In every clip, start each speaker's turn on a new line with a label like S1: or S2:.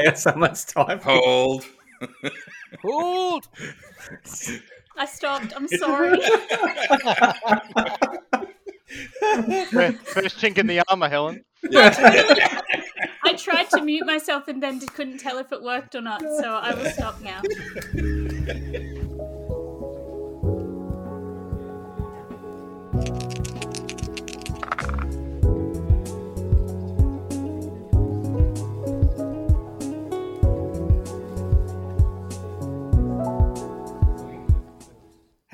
S1: out much time.
S2: Hold.
S3: Hold.
S4: I stopped. I'm sorry.
S3: First chink in the armor, Helen.
S4: I tried to mute myself and then couldn't tell if it worked or not, so I will stop now.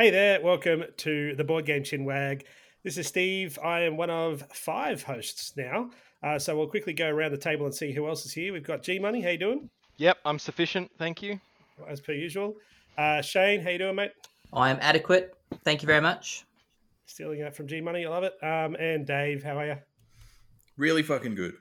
S5: Hey there, welcome to the Board Game Chinwag. This is Steve. I am one of five hosts now. Uh, so we'll quickly go around the table and see who else is here. We've got G Money. How you doing?
S3: Yep, I'm sufficient. Thank you.
S5: As per usual. Uh, Shane, how you doing, mate?
S1: I am adequate. Thank you very much.
S5: Stealing that from G Money. I love it. Um, and Dave, how are you?
S2: Really fucking good.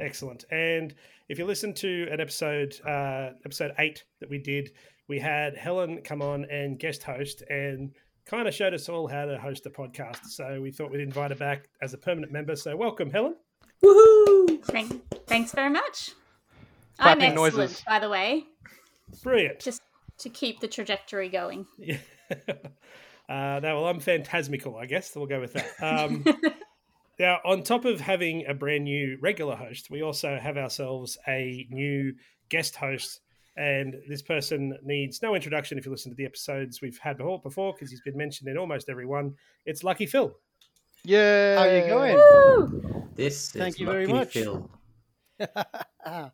S5: Excellent. And if you listen to an episode, uh, episode eight that we did, we had Helen come on and guest host and kind of showed us all how to host a podcast. So we thought we'd invite her back as a permanent member. So welcome, Helen.
S1: Woohoo!
S4: Thank, thanks very much.
S3: Clapping
S4: I'm excellent,
S3: noises.
S4: by the way,
S5: Brilliant.
S4: just to keep the trajectory going.
S5: Yeah. uh, no, well, I'm phantasmical, I guess. We'll go with that. Um, now, on top of having a brand new regular host, we also have ourselves a new guest host. And this person needs no introduction if you listen to the episodes we've had before because he's been mentioned in almost every one. It's Lucky Phil.
S3: Yeah.
S6: How are you going?
S4: Woo!
S1: This
S6: Thank
S1: is
S6: you very
S1: Lucky
S6: much.
S1: Phil.
S6: How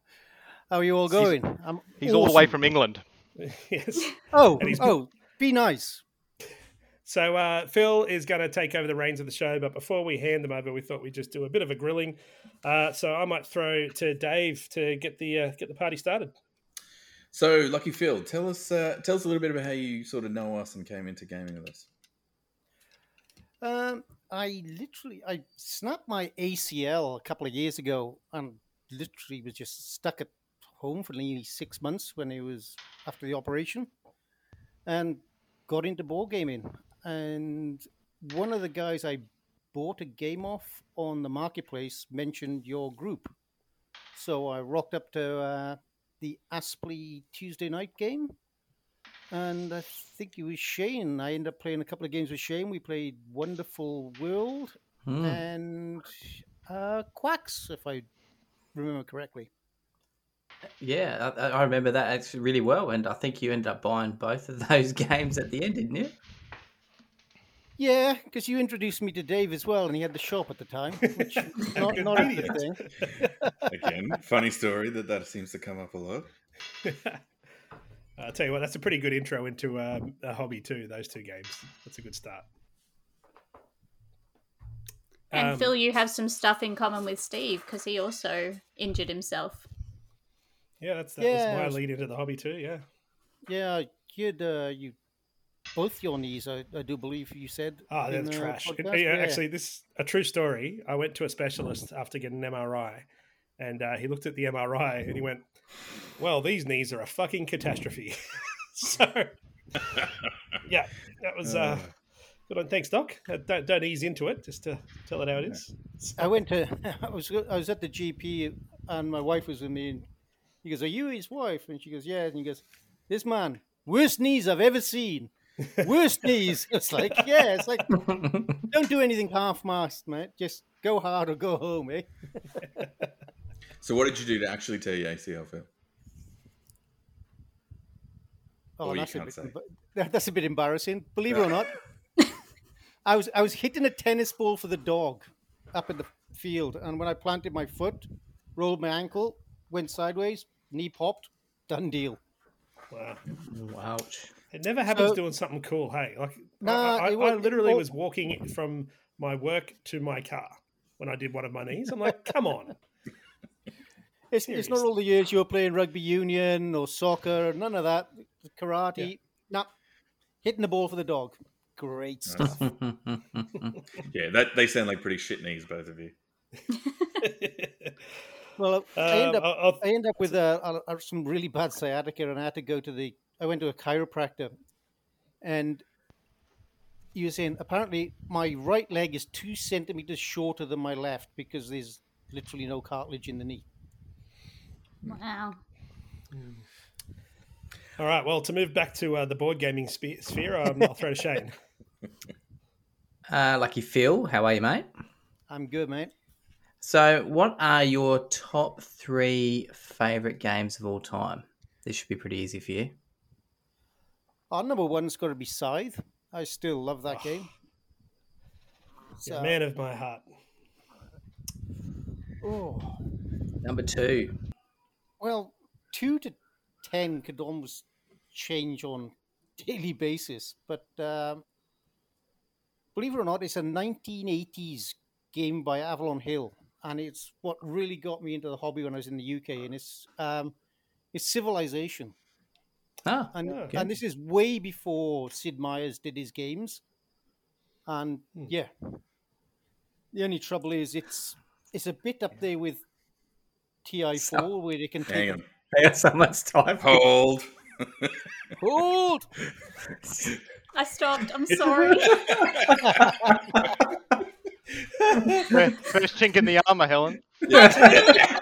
S6: are you all going? I'm
S3: He's all the way from England.
S5: yes.
S6: Oh,
S5: he's-
S6: oh, be nice.
S5: So uh, Phil is going to take over the reins of the show, but before we hand them over, we thought we'd just do a bit of a grilling. Uh, so I might throw to Dave to get the uh, get the party started.
S2: So, Lucky Phil, tell us uh, tell us a little bit about how you sort of know us and came into gaming with us.
S6: Um, I literally I snapped my ACL a couple of years ago and literally was just stuck at home for nearly six months when it was after the operation, and got into board gaming. And one of the guys I bought a game off on the marketplace mentioned your group, so I rocked up to uh, the Aspley Tuesday night game. And I think it was Shane. I ended up playing a couple of games with Shane. We played Wonderful World
S1: Hmm.
S6: and uh, Quacks, if I remember correctly.
S1: Yeah, I, I remember that actually really well, and I think you ended up buying both of those games at the end, didn't you?
S6: Yeah, because you introduced me to Dave as well, and he had the shop at the time, which not, not a good thing.
S2: Again, funny story that that seems to come up a lot.
S5: I'll tell you what, that's a pretty good intro into um, a hobby too. Those two games, that's a good start.
S4: And
S5: Um,
S4: Phil, you have some stuff in common with Steve because he also injured himself.
S5: Yeah, that's that
S6: Yeah,
S5: was my
S6: was-
S5: lead into the hobby too. Yeah,
S6: Yeah, you had uh, you both your knees, I, I do believe you said.
S5: oh, they're
S6: the
S5: trash. It-
S6: podcast.
S5: yeah, actually, this a true story. I went to a specialist after getting an MRI, and uh, he looked at the MRI and he went, "Well, these knees are a fucking catastrophe." so, yeah, that was uh, good on. Thanks, Doc. Uh, don't don't ease into it. Just to tell it how it is.
S6: I went to I was I was at the GP and my wife was with me and he goes, Are you his wife? And she goes, Yeah and he goes, This man, worst knees I've ever seen. Worst knees. It's like, yeah, it's like don't do anything half mast, mate. Just go hard or go home, eh?
S2: So, what did you do to actually tear your ACL, Phil?
S6: Oh,
S2: Or you
S6: that's a
S2: can't
S6: bit
S2: say.
S6: that- that's a bit embarrassing. Believe it or not. I was I was hitting a tennis ball for the dog up in the field, and when I planted my foot, rolled my ankle, went sideways, knee popped, done deal.
S5: Wow.
S1: Ouch.
S5: It never happens
S6: So-
S5: doing something cool. Hey, like
S6: Nah,
S5: I, I,
S6: it
S5: I literally
S6: it
S5: was walking from my work to my car when I did one of my knees. I'm like, come on.
S6: It's, it's not all the years you were playing rugby union or soccer, or none of that. Karate, nah. Hitting the ball for the dog. Great stuff.
S2: Yeah, that they sound like pretty shit knees, both of you.
S6: well, I end
S5: Um,
S6: up
S5: I'll- I'll-
S6: end up with uh, uh, some really bad sciatica, and I had to go to the. I went to a chiropractor, and he was saying apparently my right leg is two centimeters shorter than my left because there's literally no cartilage in the knee.
S4: Wow.
S5: All right. Well, to move back to uh, the board gaming spe- sphere, um, I'll throw to Shane.
S1: Uh, Lucky Phil, how are you, mate?
S6: I'm good, mate.
S1: So, what are your top three favorite games of all time? This should be pretty easy for you.
S6: Our number one's got to be Scythe. I still love that game.
S5: You're
S6: So,
S5: a man of my heart.
S6: oh,
S1: Number two.
S6: well, two to ten could almost change on daily basis, but um, believe it or not, it's a 1980s game by Avalon Hill, and it's what really got me into the hobby when I was in the UK. And it's um, it's Civilization.
S1: Ah,
S6: and
S5: okay.
S6: and this is way before Sid Meier's did his games, and
S5: Hmm.
S6: yeah, the only trouble is it's it's a bit up there with TI
S1: So-
S6: four where they can
S2: Hang
S6: take
S2: on.
S1: I got someone's time.
S2: Hold.
S6: hold.
S4: I stopped. I'm sorry.
S3: First, first chink in the armor, Helen.
S4: I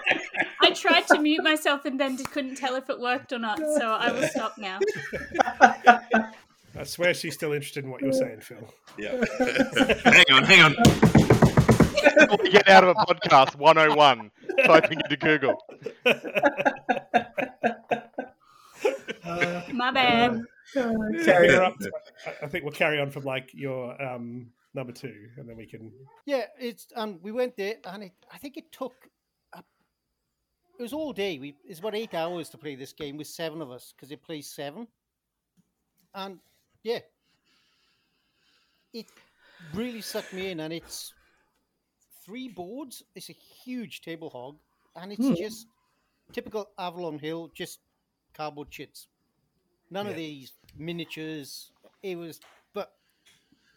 S4: tried to mute myself and then couldn't tell if it worked or not, so I will stop now.
S5: I swear she's still interested in what you're saying, Phil.
S2: Yeah. hang on, hang on.
S3: we Get out of a podcast 101, typing into Google.
S4: My bad.
S5: Carry her up. I- I think we'll carry on from like your um, number two, and then we can.
S6: Yeah, it's and we went there, and it, I think it took. It was all day. We it's about eight hours to play this game with seven of us because it plays seven, and yeah, it really sucked me in, and it's three boards. It's a huge table hog, and it's
S1: Hmm.
S6: just typical Avalon Hill, just cardboard chits. None of these miniatures. It was but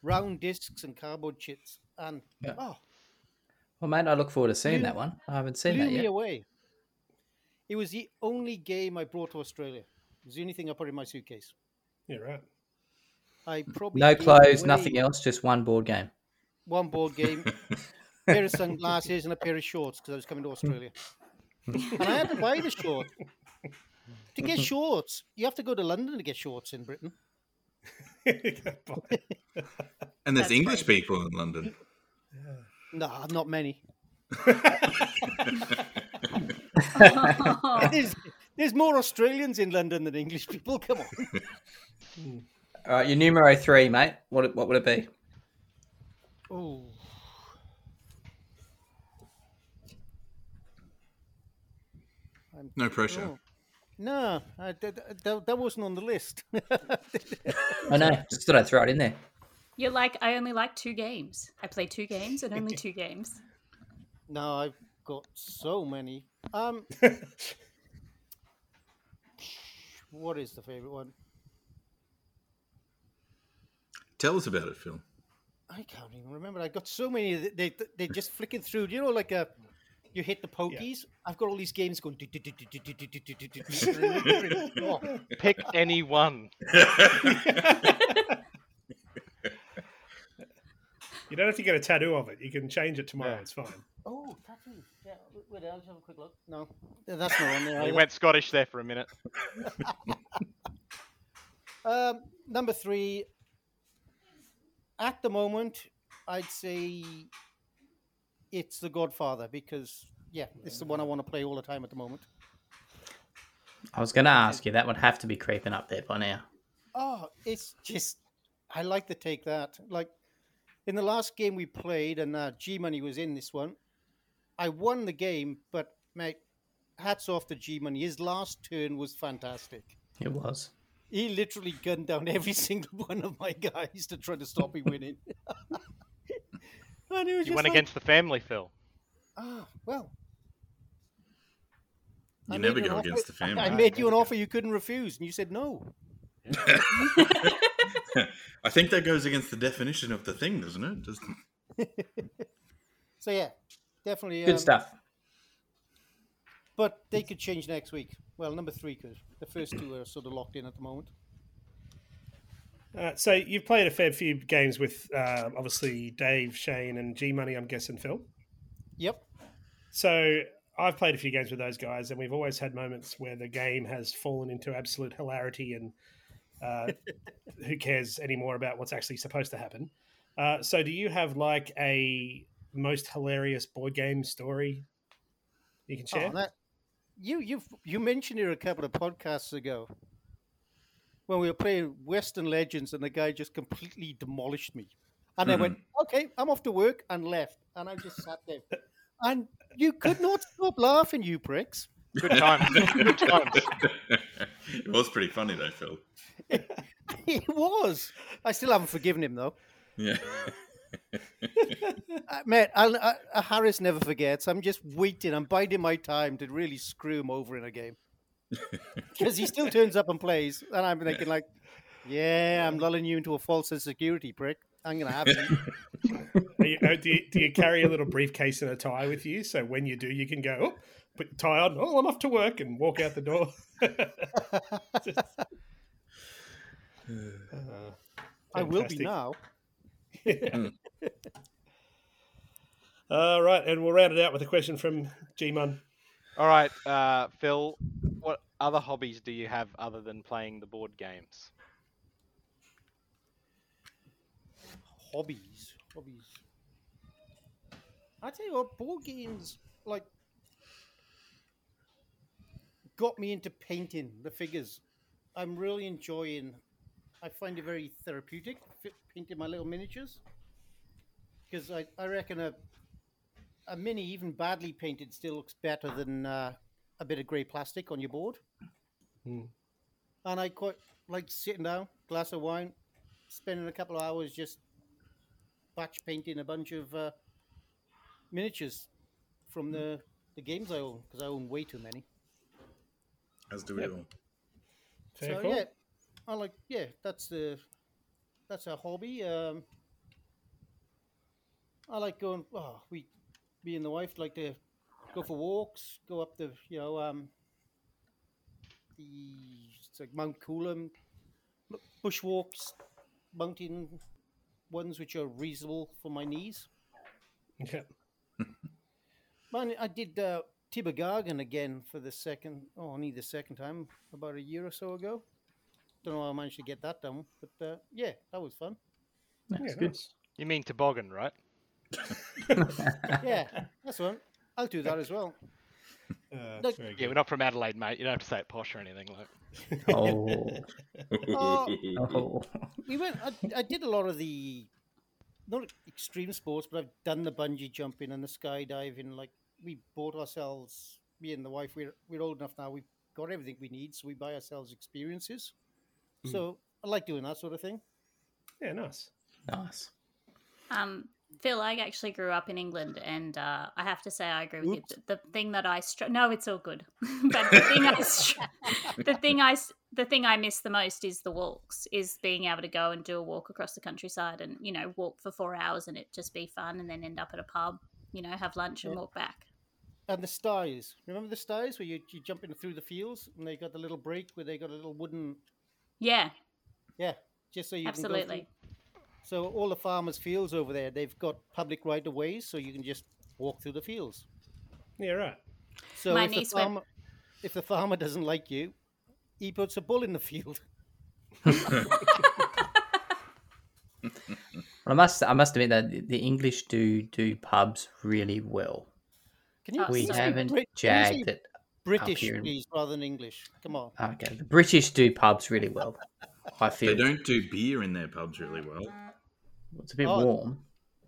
S6: round discs and cardboard chits, and
S1: Yeah.
S6: oh,
S1: Well, mate, I look forward to seeing
S6: Blew-
S1: that one. I haven't seen that yet.
S6: away. It was the only game I brought to Australia. It was the only thing I put in my suitcase.
S5: Yeah, right.
S6: I probably
S1: No clothes,
S6: away
S1: nothing else, just one board game.
S6: One board game, a pair of sunglasses, and a pair of shorts because I was coming to Australia. and I had to buy the shorts. To get shorts, you have to go to London to get shorts in Britain.
S2: And there's
S6: That's
S2: English
S6: right.
S2: people in London.
S6: Nah, not many. There's, there's more Australians in London than English people. Come on.
S1: All right, your numero three, mate. What what would it be?
S6: Oh.
S2: No pressure.
S6: Oh. No, I, that, that, that wasn't on the list.
S1: I know. Just thought I'd throw it in there.
S4: You're like, I only like two games. I play two games and only two games.
S6: no, I've got so many. Um, what is the favorite one?
S2: Tell us about it, Phil.
S6: I can't even remember. I got so many. that They they just flicking through. You know, like a you hit the pokies. I've got all these games going. Pick do, do, do, do, do, do, do, do, do, do. Oh,
S3: Pick any one.
S5: You don't have to get a tattoo of it. You can change it tomorrow.
S3: Yeah.
S5: It's fine.
S6: Oh, tattoo. Yeah, wait, I'll just have a quick look. No, that's not on there.
S3: We
S6: either.
S3: went Scottish there for a minute.
S6: Um, number three. At the moment, I'd say it's The Godfather because yeah, it's the one I want to play all the time at the moment.
S1: I was going to ask you. That would have to be creeping up there by now.
S6: Oh, it's just I like to take that. Like in the last game we played, and uh, G Money was in this one. I won the game, but mate, hats off to G Money. His last turn was fantastic.
S1: It was.
S6: He literally gunned down every single one of my guys to try to stop me winning. and it was
S3: You
S6: just
S3: went
S6: like,
S3: against the family, Phil.
S6: Ah, well.
S2: You
S6: I
S2: never go
S6: an
S2: against the
S6: offer-
S2: family.
S6: I made you an offer you couldn't refuse, and you said no.
S2: I think that goes against the definition of the thing, doesn't it? Doesn't
S6: So yeah, definitely.
S1: Good
S6: um,
S1: stuff.
S6: But they could change next week. Well, number three could. The first two are sort of locked in at the moment.
S5: Uh, so you've played a fair few games with uh, obviously Dave, Shane, and G Money. I'm guessing Phil.
S6: Yep.
S5: So I've played a few games with those guys, and we've always had moments where the game has fallen into absolute hilarity, and uh, who cares anymore about what's actually supposed to happen? Uh, so, do you have like a most hilarious board game story you can share?
S6: Oh, that, you you you mentioned it a couple of podcasts ago when we were playing Western Legends, and the guy just completely demolished me. And I went, "Okay, I'm off to work," and left. And I just sat there, and you could not stop laughing, you pricks.
S3: Good times. Good times.
S2: it was pretty funny though, Phil.
S6: He was. I still haven't forgiven him though.
S2: Yeah.
S6: Uh, mate, I'll, uh, uh, Harris never forgets. I'm just waiting. I'm biding my time to really screw him over in a game because he still turns up and plays, and I'm thinking like, yeah, I'm lulling you into a false sense of security, prick. I'm gonna have you.
S5: Are you, uh, do, you, do you carry a little briefcase and a tie with you? So when you do, you can go, oh, put your tie on. Oh, I'm off to work and walk out the door. Just- Uh,
S6: I will be
S5: fantastic.
S6: now.
S5: All right, and we'll round it out with a question from G-Mon.
S3: All right, uh, Phil. What other hobbies do you have other than playing the board games?
S6: Hobbies, hobbies. I tell you what, board games like got me into painting the figures. I'm really enjoying. I find it very therapeutic painting my little miniatures because I, I reckon a a mini, even badly painted, still looks better than uh, a bit of grey plastic on your board.
S5: Hmm.
S6: And I quite like sitting down, glass of wine, spending a couple of hours just batch painting a bunch of uh, miniatures from the, the games I own because I own way too many.
S2: As do we
S5: Yep.
S2: all.
S5: Very
S6: so
S5: cool.
S6: yeah, I like yeah. That's the that's a hobby. Um, I like going. Oh, we, me and the wife like to go for walks. Go up the you know um, the it's like Mount Coolum, bushwalks, mountain ones which are reasonable for my knees.
S5: Yeah.
S6: Man, I did uh, Tibrogargan again for the second, oh, only the second time, about a year or so ago. Don't know how I managed to get that done, but uh, yeah, that was fun.
S5: Yeah,
S1: That's good.
S5: nice.
S3: You mean toboggan, right?
S6: Yeah, that's one. I'll do that as well.
S5: Uh,
S6: Look-
S3: Yeah, we're not from Adelaide, mate. You don't have to say it posh or anything. Like,
S1: Oh,
S6: Oh.
S1: oh.
S6: We went. I, I did a lot of the not extreme sports, but I've done the bungee jumping and the skydiving. Like we bought ourselves, me and the wife. We're we're old enough now. We've got everything we need, so we buy ourselves experiences.
S5: Mm.
S6: So I like doing that sort of thing.
S5: Yeah, nice.
S1: nice.
S4: Um, Phil, I actually grew up in England, and uh, I have to say I agree with
S6: Oops.
S4: you. The thing that I str- no, it's all good. but the thing I str- the thing I the thing I miss the most is the walks. Is being able to go and do a walk across the countryside, and you know, walk for four hours, and it just be fun, and then end up at a pub. You know, have lunch and
S6: Yeah.
S4: walk back.
S6: And the styes. Remember the styes where you you jump in through the fields and they got the little break where they got a little wooden
S4: Yeah,
S6: yeah, just so you can go
S4: absolutely.
S6: Through. So all the farmers' fields over there, they've got public right of ways, so you can just walk through the fields.
S5: Yeah, right.
S6: So
S4: My
S6: if the
S4: niece went-
S6: farmer, if the farmer doesn't like you, he puts a bull in the field.
S1: Well, I must I must admit that the- the English do do pubs really well.
S6: Can you
S4: Oh,
S1: We
S6: can you
S4: sorry.
S6: say
S1: haven't
S6: Brit- can you say
S1: jagged it.
S6: British,
S1: here in-
S6: please, rather than English. Come on.
S1: Okay, the British do pubs really well. I feel They
S2: don't do beer in their pubs really well.
S1: It's a bit
S6: Oh.
S1: warm.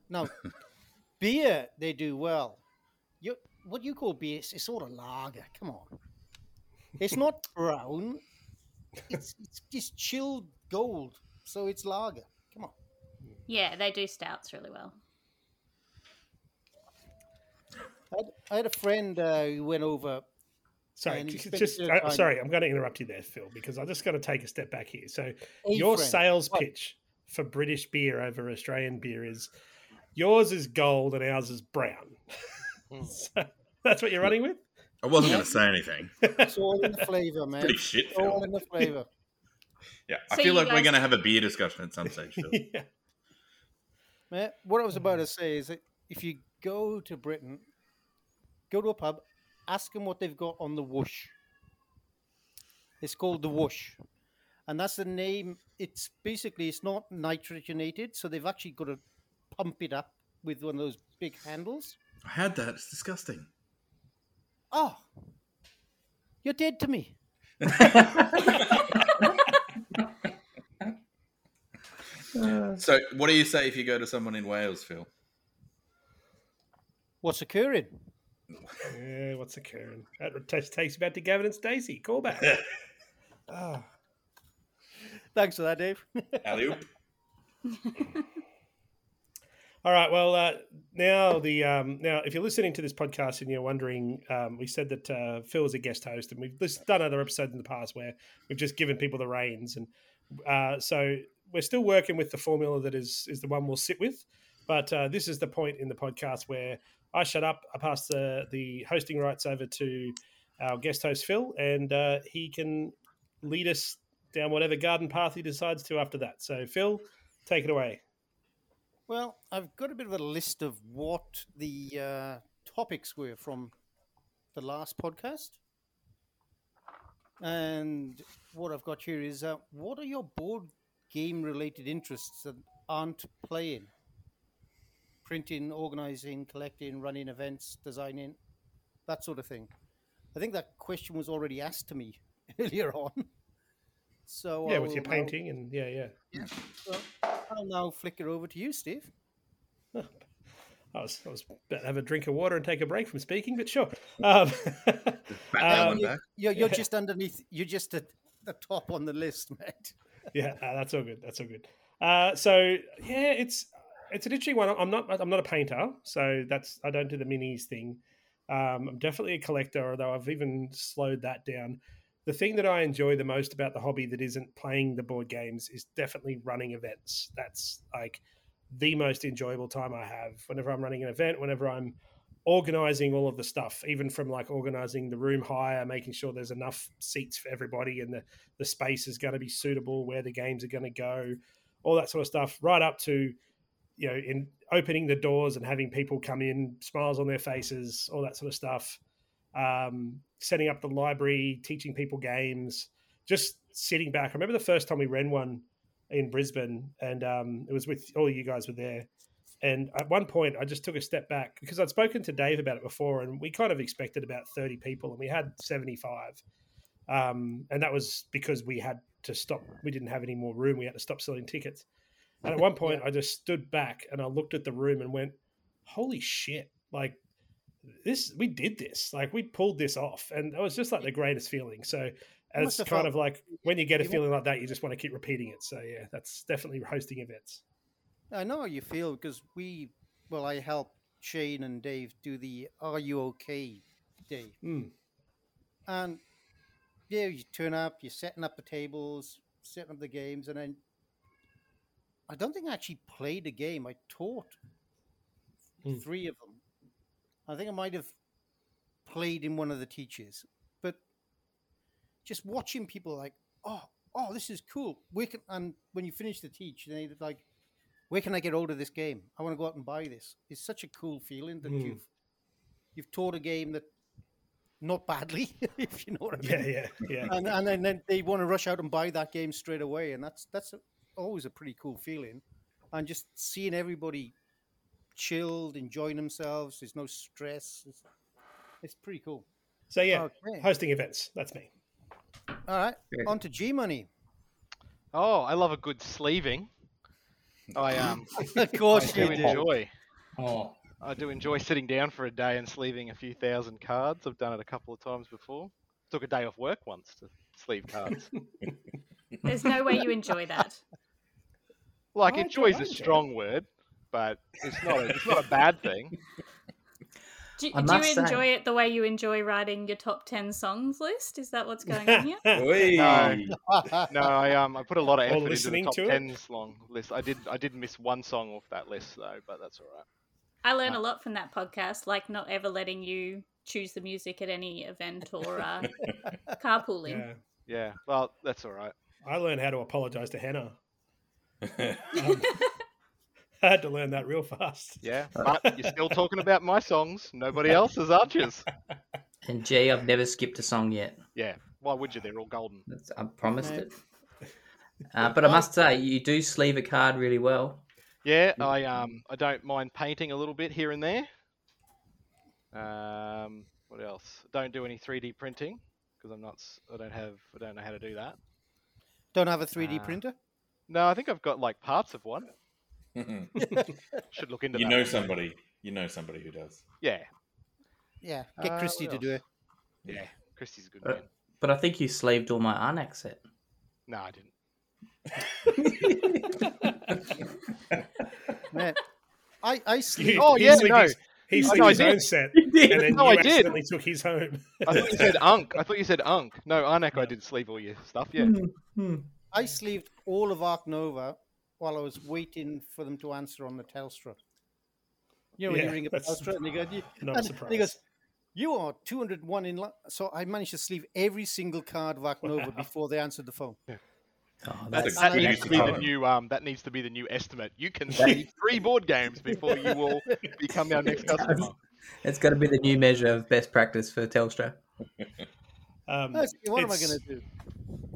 S6: Now, beer they do well. You what you call beer? It's, it's sort of lager. Come on. It's not brown. It's, it's just chilled gold, so it's lager. Come on.
S4: Yeah, they do stouts really well.
S6: I had, I had a friend uh, who went over.
S5: Sorry, just,
S6: spent
S5: just
S6: a bit of
S5: uh, sorry, I'm going to interrupt you there, Phil, because I just got to take a step back here. So,
S6: A
S5: your
S6: friend.
S5: sales
S6: What?
S5: pitch for British beer over Australian beer is yours is gold and ours is brown.
S3: Hmm.
S5: so that's what you're running with?
S2: I wasn't going to say anything.
S6: It's all in the flavour, man.
S2: Pretty shit,
S6: It's all in the flavour.
S2: Yeah, I
S4: So
S2: feel
S4: you
S2: like we're going to have a beer discussion at some stage, Phil.
S5: yeah.
S6: Man, what I was about to say is that if you go to Britain, go to a pub, ask them what they've got on the whoosh. It's called the whoosh, and that's the name. It's basically it's not nitrogenated, so they've actually got to pump it up with one of those big handles.
S2: I had that. It's disgusting.
S6: Oh, you're dead to me.
S2: So, what do you say if you go to someone in Wales, Phil?
S6: What's occurring?
S5: Yeah, what's occurring? That takes takes you back to Gavin and Stacey. Call back. Ah.
S6: Thanks for that, Dave.
S2: Alley
S5: All right. Well, uh, now the um, now if you're listening to this podcast and you're wondering, um, we said that uh, Phil is a guest host, and we've done other episodes in the past where we've just given people the reins, and uh, so we're still working with the formula that is is the one we'll sit with. But uh, this is the point in the podcast where I shut up, I pass the the hosting rights over to our guest host Phil, and uh, he can lead us down whatever garden path he decides to after that. So, Phil, take it away.
S6: Well, I've got a bit of a list of what the uh, topics were from the last podcast. And what I've got here is uh, what are your board game related interests that aren't playing? Printing, organizing, collecting, running events, designing, that sort of thing. I think that question was already asked to me earlier on. So
S5: Yeah,
S6: I
S5: with your
S6: will now-
S5: painting and yeah, yeah.
S6: well, I'll now flick it over to you, Steve.
S5: I was, I was about to have a drink of water and take a break from speaking, but sure. Um,
S2: that
S5: um,
S2: one back.
S6: You're, you're
S5: Yeah.
S6: just underneath. You're just at the top on the list, mate.
S5: yeah, uh, that's all good. That's all good. Uh, so yeah, it's it's an interesting one. I'm not I'm not a painter, so that's I don't do the minis thing. Um, I'm definitely a collector, although I've even slowed that down. The thing that I enjoy the most about the hobby that isn't playing the board games is definitely running events. That's like the most enjoyable time I have whenever I'm running an event, whenever I'm organizing all of the stuff, even from like organizing the room hire, making sure there's enough seats for everybody and the, the space is going to be suitable, where the games are going to go, all that sort of stuff, right up to, you know, in opening the doors and having people come in, smiles on their faces, all that sort of stuff. Um, setting up the library, teaching people games, just sitting back. I remember the first time we ran one in Brisbane, and um, it was with all you guys were there. And at one point, I just took a step back because I'd spoken to Dave about it before, and we kind of expected about 30 people, and we had 75. Um, and that was because we had to stop, we didn't have any more room. We had to stop selling tickets. And at one point, I just stood back and I looked at the room and went, Holy shit. Like, this, we did this. Like, we pulled this off. And it was just like the greatest feeling. So, and it's kind
S6: felt-
S5: of like when you get a feeling like that, you just want to keep repeating it. So, yeah, that's definitely hosting events.
S6: I know how you feel because we, well, I helped Shane and Dave do the "Are You Okay" day,
S5: Mm.
S6: and yeah, you turn up, you're setting up the tables, setting up the games, and then I don't think I actually played a game. I taught
S5: Mm.
S6: three of them. I think I might have played in one of the teachers, but just watching people like, oh, oh, this is cool. Where can, and when you finish the teach, they like, where can I get hold of this game? I want to go out and buy this. It's such a cool feeling that
S5: Mm.
S6: you've you've taught a game that not badly, if you know what I mean.
S5: Yeah, yeah, yeah.
S6: And, and then, then they want to rush out and buy that game straight away, and that's that's a, always a pretty cool feeling. And just seeing everybody chilled, enjoying themselves. There's no stress. It's, it's pretty cool.
S5: So, yeah,
S6: Okay.
S5: hosting events. That's me.
S6: All right,
S1: Yeah.
S6: on to G Money.
S3: Oh, I love a good sleeving. I um
S6: of course
S3: I
S6: you
S3: do
S6: do.
S3: enjoy.
S1: Oh,
S3: I do enjoy sitting down for a day and sleeving a few thousand cards. I've done it a couple of times before. Took a day off work once to sleeve cards.
S4: There's no way you enjoy that.
S3: like
S5: I
S3: enjoy is
S5: enjoy
S3: a
S5: it.
S3: strong word, but it's not. A, it's not a bad thing.
S4: Do, do you
S1: must say-
S4: enjoy it the way you enjoy writing your top 10 songs list? Is that what's going on here?
S3: No. No, I um I put a lot of
S5: Or
S3: effort into the
S5: listening
S3: top
S5: to it?
S3: tens long list. I did I did miss one song off that list though, but that's all right.
S4: I learn a lot from that podcast, like not ever letting you choose the music at any event or uh, carpooling.
S5: Yeah.
S3: Yeah, well that's all right.
S5: I learned how to apologize to Hannah. Um, I had to learn that real fast.
S3: Yeah, but you're still talking about my songs, nobody else's, aren't yous?
S1: And gee, I've never skipped a song yet.
S3: Yeah. Why would you? They're all golden.
S1: That's, I promised
S6: No.
S1: it. Uh, but I must say, you do sleeve a card really well.
S3: Yeah, I um I don't mind painting a little bit here and there. Um, what else? Don't do any 3D printing because I'm not. I don't have. I don't know how to do that.
S6: Don't have a 3D
S3: Ah.
S6: printer?
S3: No, I think I've got like parts of one.
S2: You
S3: Should look into that.
S2: know somebody. You know somebody who does.
S3: Yeah,
S6: Yeah, get
S3: Uh,
S6: Christy to do it.
S3: yeah. Christy's a good
S1: Uh,
S3: man.
S1: But I think you sleeved all my Arnak set.
S3: No, I didn't.
S6: Man, I, I
S5: He-
S6: sleep.
S3: Oh,
S5: he
S3: yeah, no.
S5: his, he
S3: I
S5: sleeved
S3: know
S5: his
S3: did.
S5: own set, and then
S3: No,
S5: you
S3: I did.
S5: took his home.
S3: I thought you said Unk. I thought you said Unk. No, Arnak, I did sleeve all your stuff. Yeah.
S1: Hmm.
S6: I sleeved all of Ark Nova while I was waiting for them to answer on the Telstra. You know, when
S5: Yeah,
S6: you ring up Telstra and they go, you,
S5: not
S6: and
S5: surprised.
S6: he goes, you are 201 in line. So I managed to sleeve every single card of Ark Nova before they answered the phone.
S1: Oh,
S2: That's
S1: that's,
S3: That needs to be the new um. That needs to be the new estimate. You can sleeve three board games before you will become our next customer.
S1: it's got to be the new measure of best practice for Telstra.
S5: Um,
S6: I was thinking, what am I going to do?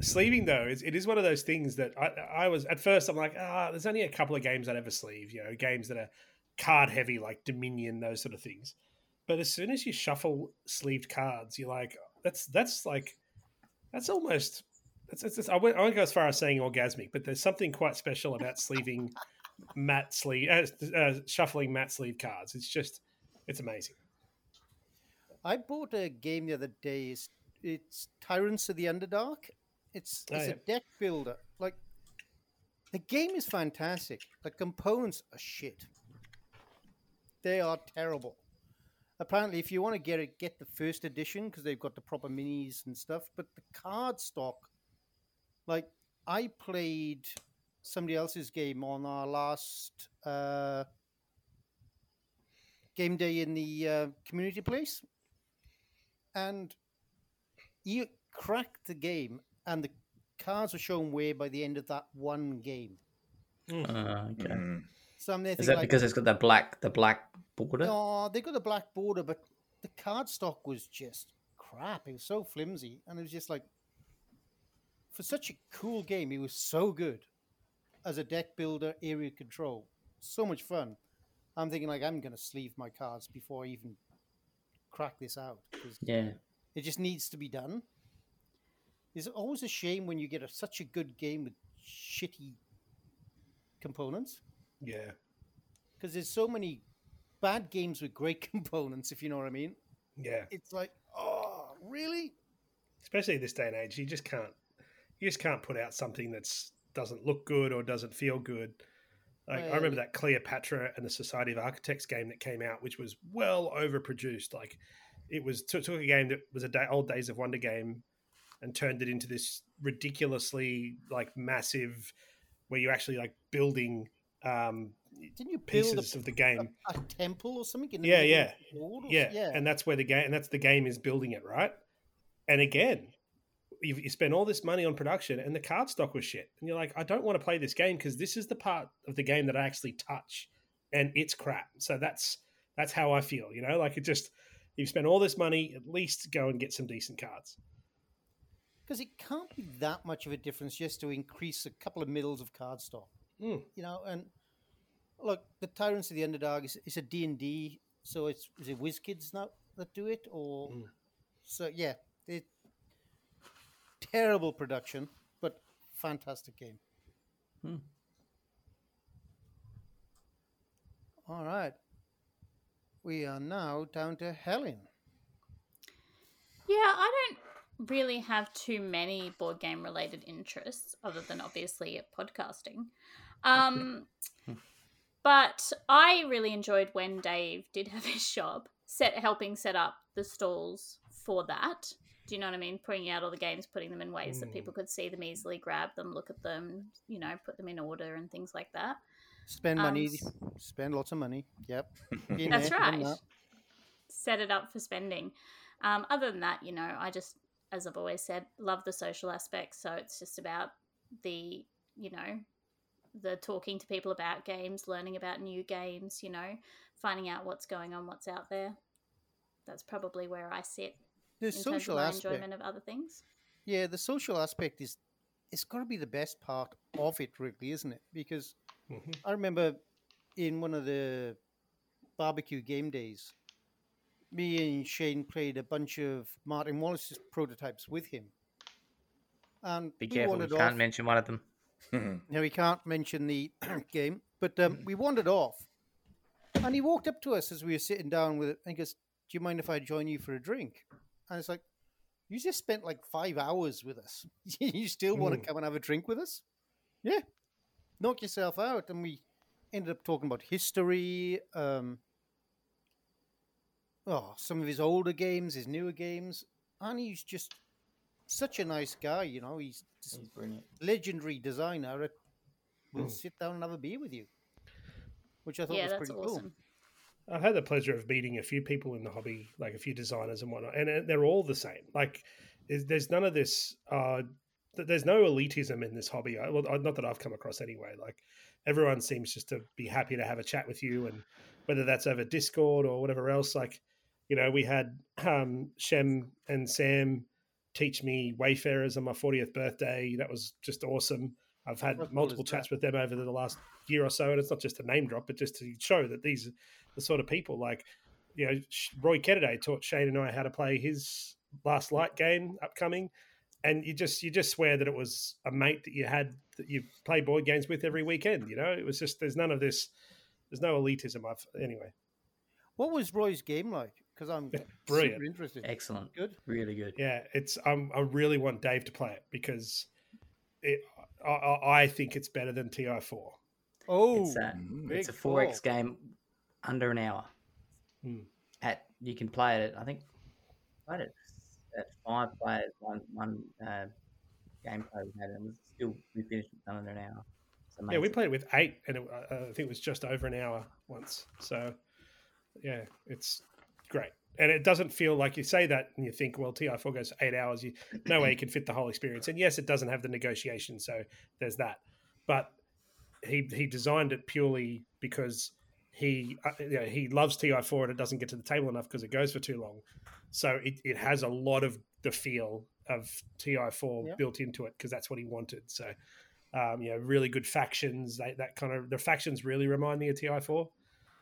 S5: Sleeving though is it is one of those things that I, I was at first I'm like ah there's only a couple of games I'd ever sleeve you know games that are card heavy like Dominion those sort of things but as soon as you shuffle sleeved cards you're like that's that's like that's almost that's, that's, that's- I, won't, I won't go as far as saying orgasmic but there's something quite special about sleeving matte sleeve uh, uh, shuffling matte sleeve cards it's just it's amazing
S6: I bought a game the other day. It's Tyrants of the Underdark. It's
S5: Oh,
S6: it's
S5: yeah.
S6: a deck builder. Like the game is fantastic. The components are shit. They are terrible. Apparently, if you want to get it, get the first edition because they've got the proper minis and stuff. But the card stock, like I played somebody else's game on our last uh, game day in the uh, community place, and you cracked the game, and the cards were shown way by the end of that one game.
S1: Uh, okay.
S2: Mm.
S6: So I'm there
S1: Is that
S6: like,
S1: because it's got the black the black border?
S6: no, they got a black border, but the card stock was just crap. It was so flimsy, and it was just like, for such a cool game, it was so good as a deck builder, area control, so much fun. I'm thinking like I'm gonna sleeve my cards before I even crack this out because
S1: Yeah.
S6: it just needs to be done. It's always a shame when you get a, such a good game with shitty components?
S5: Yeah.
S6: Because there's so many bad games with great components, if you know what I mean.
S5: yeah.
S6: It's like, oh, really?
S5: especially this day and age you just can't you just can't put out something that's doesn't look good or doesn't feel good. Like i remember uh, that cleopatra and the society of architects game that came out which was well overproduced. Like it was took, took a game that was a day, old days of wonder game and turned it into this ridiculously like massive where you're actually like building um
S6: Didn't you build
S5: pieces
S6: a,
S5: of the game
S6: a temple or something? In the
S5: Yeah, yeah.
S6: of the board or
S5: yeah,
S6: yeah.
S5: and that's where the game and that's the game is building it right and again you, you spend all this money on production and the card stock was shit and you're like i don't want to play this game because this is the part of the game that i actually touch and it's crap so that's that's how i feel you know like it just you spend all this money at least go and get some decent cards
S6: Because it can't be that much of a difference just to increase a couple of mils of card stock.
S5: Mm.
S6: You know, and look, the Tyrants of the Underdark is, is a D&D, so it's is it WizKids now that do it? or
S5: Mm.
S6: So, yeah, it terrible production, but fantastic game.
S1: Hmm.
S6: All right. We are now down to Helen.
S4: Yeah, I don't really have too many board game related interests other than obviously podcasting. Um, but I really enjoyed when Dave did have his shop, set helping set up the stalls for that. Do you know what I mean? Putting out all the games, putting them in ways that
S5: Mm.
S4: people could see them easily, grab them, look at them, you know, put them in order and things like that.
S6: Spend
S4: Um,
S6: money,
S4: s-
S6: spend lots of money. Yep.
S4: That's
S6: there,
S4: right.
S6: that.
S4: Set it up for spending. Um, other than that, you know, I just, as I've always said, love the social aspect. So it's just about the, you know, the talking to people about games, learning about new games, you know, finding out what's going on, what's out there. That's probably where I sit.
S6: the
S4: in terms of
S6: social
S4: my
S6: aspect.
S4: enjoyment of other things.
S6: Yeah, the social aspect is it's got to be the best part of it, really, isn't it? Because
S5: Mhm.
S6: I remember in one of the barbecue game days, me and Shane played a bunch of Martin Wallace's prototypes with him. And
S1: Be
S6: we
S1: careful, you
S6: wandered
S1: can't
S6: off.
S1: mention one of them.
S6: Now we can't mention the game, but um, we wandered off, and he walked up to us as we were sitting down with it, and he goes, "Do you mind if I join you for a drink?" And it's like, "You just spent like five hours with us. you still want to
S5: Mm.
S6: come and have a drink with us? Yeah, knock yourself out." And we ended up talking about history, um, oh, some of his older games, his newer games, and he's just such a nice guy. You know, he's just
S1: He's brilliant.
S6: legendary designer We'll
S5: Mm.
S6: sit down and have a beer with you, which I thought
S4: Yeah,
S6: was pretty
S4: awesome.
S5: I've had the pleasure of meeting a few people in the hobby, like a few designers and whatnot, and they're all the same. Like, there's, there's none of this. Uh, there's no elitism in this hobby. Well, not that I've come across anyway. Like, everyone seems just to be happy to have a chat with you, and whether that's over Discord or whatever else. Like, you know, we had um, Shem and Sam teach me Wayfarers on my 40th birthday. That was just awesome. I've had multiple chats with them over the last year or so, and it's not just a name drop, but just to show that these are the sort of people like, you know, Roy Kennedy taught Shane and I how to play his Last Light game upcoming, and you just you just swear that it was a mate that you had that you play board games with every weekend. You know, it was just there's none of this, there's no elitism. I've anyway,
S6: What was Roy's game like? Because I'm
S5: Brilliant.
S6: super interested.
S1: Excellent.
S6: Good.
S1: Really good.
S5: yeah, it's um, I really want Dave to play it because it I- I, I think it's better than Ti four.
S6: Oh,
S1: It's, uh,
S2: Mm.
S1: it's a
S6: big
S1: 4X
S6: call.
S1: game under an hour.
S5: Hmm.
S1: At You can play it, at, I think, played it at five players, one, one uh, gameplay we had, and it was still, we finished it done under an hour.
S5: Yeah, we played it with eight, and it, uh, I think it was just over an hour once. So, yeah, it's great, and it doesn't feel like you say that and you think, well, Ti four goes eight hours. You no way you can fit the whole experience. And yes, it doesn't have the negotiation, so there's that. But he he designed it purely because he uh, you know, he loves Ti four and it doesn't get to the table enough because it goes for too long. So it, it has a lot of the feel of Ti four
S6: Yeah.
S5: built into it because that's what he wanted. So um, you know, really good factions. They, that kind of the factions really remind me of Ti four.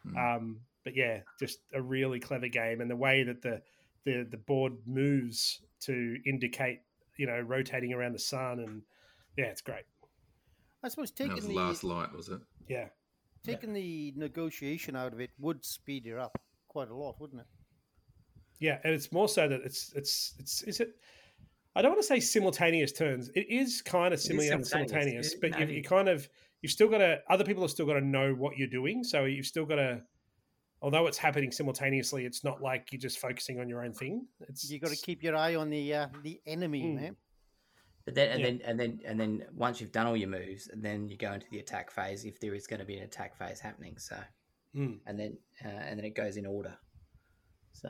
S2: Hmm.
S5: Um, but yeah, just a really clever game, and the way that the the the board moves to indicate you know rotating around the sun, and yeah, it's great.
S6: I suppose
S2: That was
S6: taking
S2: the
S6: the
S2: last light, was it?
S5: Yeah,
S6: taking the negotiation out of it would speed it up quite a lot, wouldn't it?
S5: yeah, and it's more so that it's it's it's is it. I don't want to say simultaneous turns. It is kind of
S1: is
S5: simultaneous,
S1: simultaneous.
S5: simultaneous, but
S1: no,
S5: you, you kind of you've still got to. Other people have still got to know what you're doing, so you've still got to. Although it's happening simultaneously, it's not like you're just focusing on your own thing. It's
S6: You got to keep your eye on the uh, the enemy,
S5: Mm.
S6: man.
S1: But then, and
S5: Yeah.
S1: then, and then, and then, once you've done all your moves, and then you go into the attack phase if there is going to be an attack phase happening. So,
S5: Mm.
S1: and then, uh, and then it goes in order. So,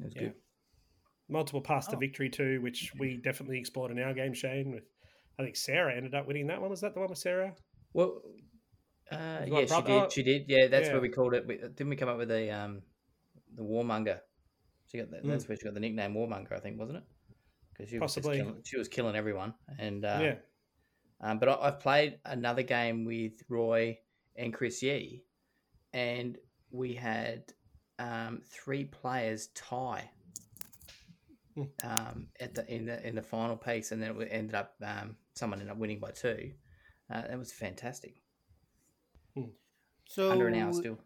S1: it was
S5: Yeah.
S1: good.
S5: multiple paths to
S6: Oh.
S5: victory too, which we definitely explored in our game, Shane. With I think Sarah ended up winning that one. Was that the one with Sarah?
S1: Well, uh, yeah, she did. She did. Yeah, that's
S5: Yeah.
S1: where we called it. We, didn't we come up with the um, the warmonger? She got the,
S5: Mm.
S1: that's where she got the nickname warmonger, I think, wasn't it? Because she was
S5: Possibly.
S1: killing, she was killing everyone, and uh,
S5: yeah,
S1: Um, but I, I've played another game with Roy and Chris Yee, and we had um, three players tie
S5: Hmm.
S1: um, at the in the in the final piece, and then it ended up um, someone ended up winning by two. Uh, that was fantastic.
S6: So
S1: Under an hour still.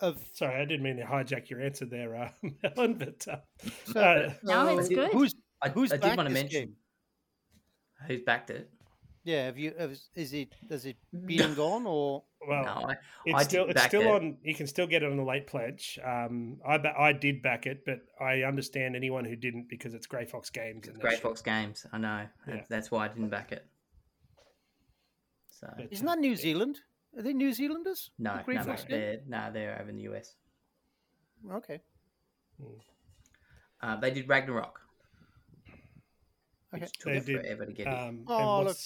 S6: Of
S5: sorry, I didn't mean to hijack your answer there, uh, Helen. But uh,
S6: so,
S5: uh,
S4: No, it's good.
S6: Who's
S1: I,
S6: Who's
S1: I did
S6: backed
S1: want to mention
S6: game?
S1: who's backed it.
S6: yeah? Have you? Have, is it? Has it been gone or?
S5: well,
S1: no, I,
S5: it's
S1: I
S5: still
S1: didn't
S5: it's still
S1: it.
S5: on. You can still get it on the late pledge. Um, I I did back it, but I understand anyone who didn't because it's Grey Fox Games. and
S1: Grey
S5: that's-
S1: Fox Games. I know.
S5: Yeah.
S1: That's why I didn't back it. So
S5: but,
S6: Isn't that New Zealand? Are they New Zealanders?
S1: no,
S6: The Grey
S1: no, no, they're no, they're over in the US.
S6: Okay.
S1: Uh, they did Ragnarok, which
S6: Okay.
S1: took
S5: They did,
S1: forever to get in.
S5: Um,
S6: Oh, look.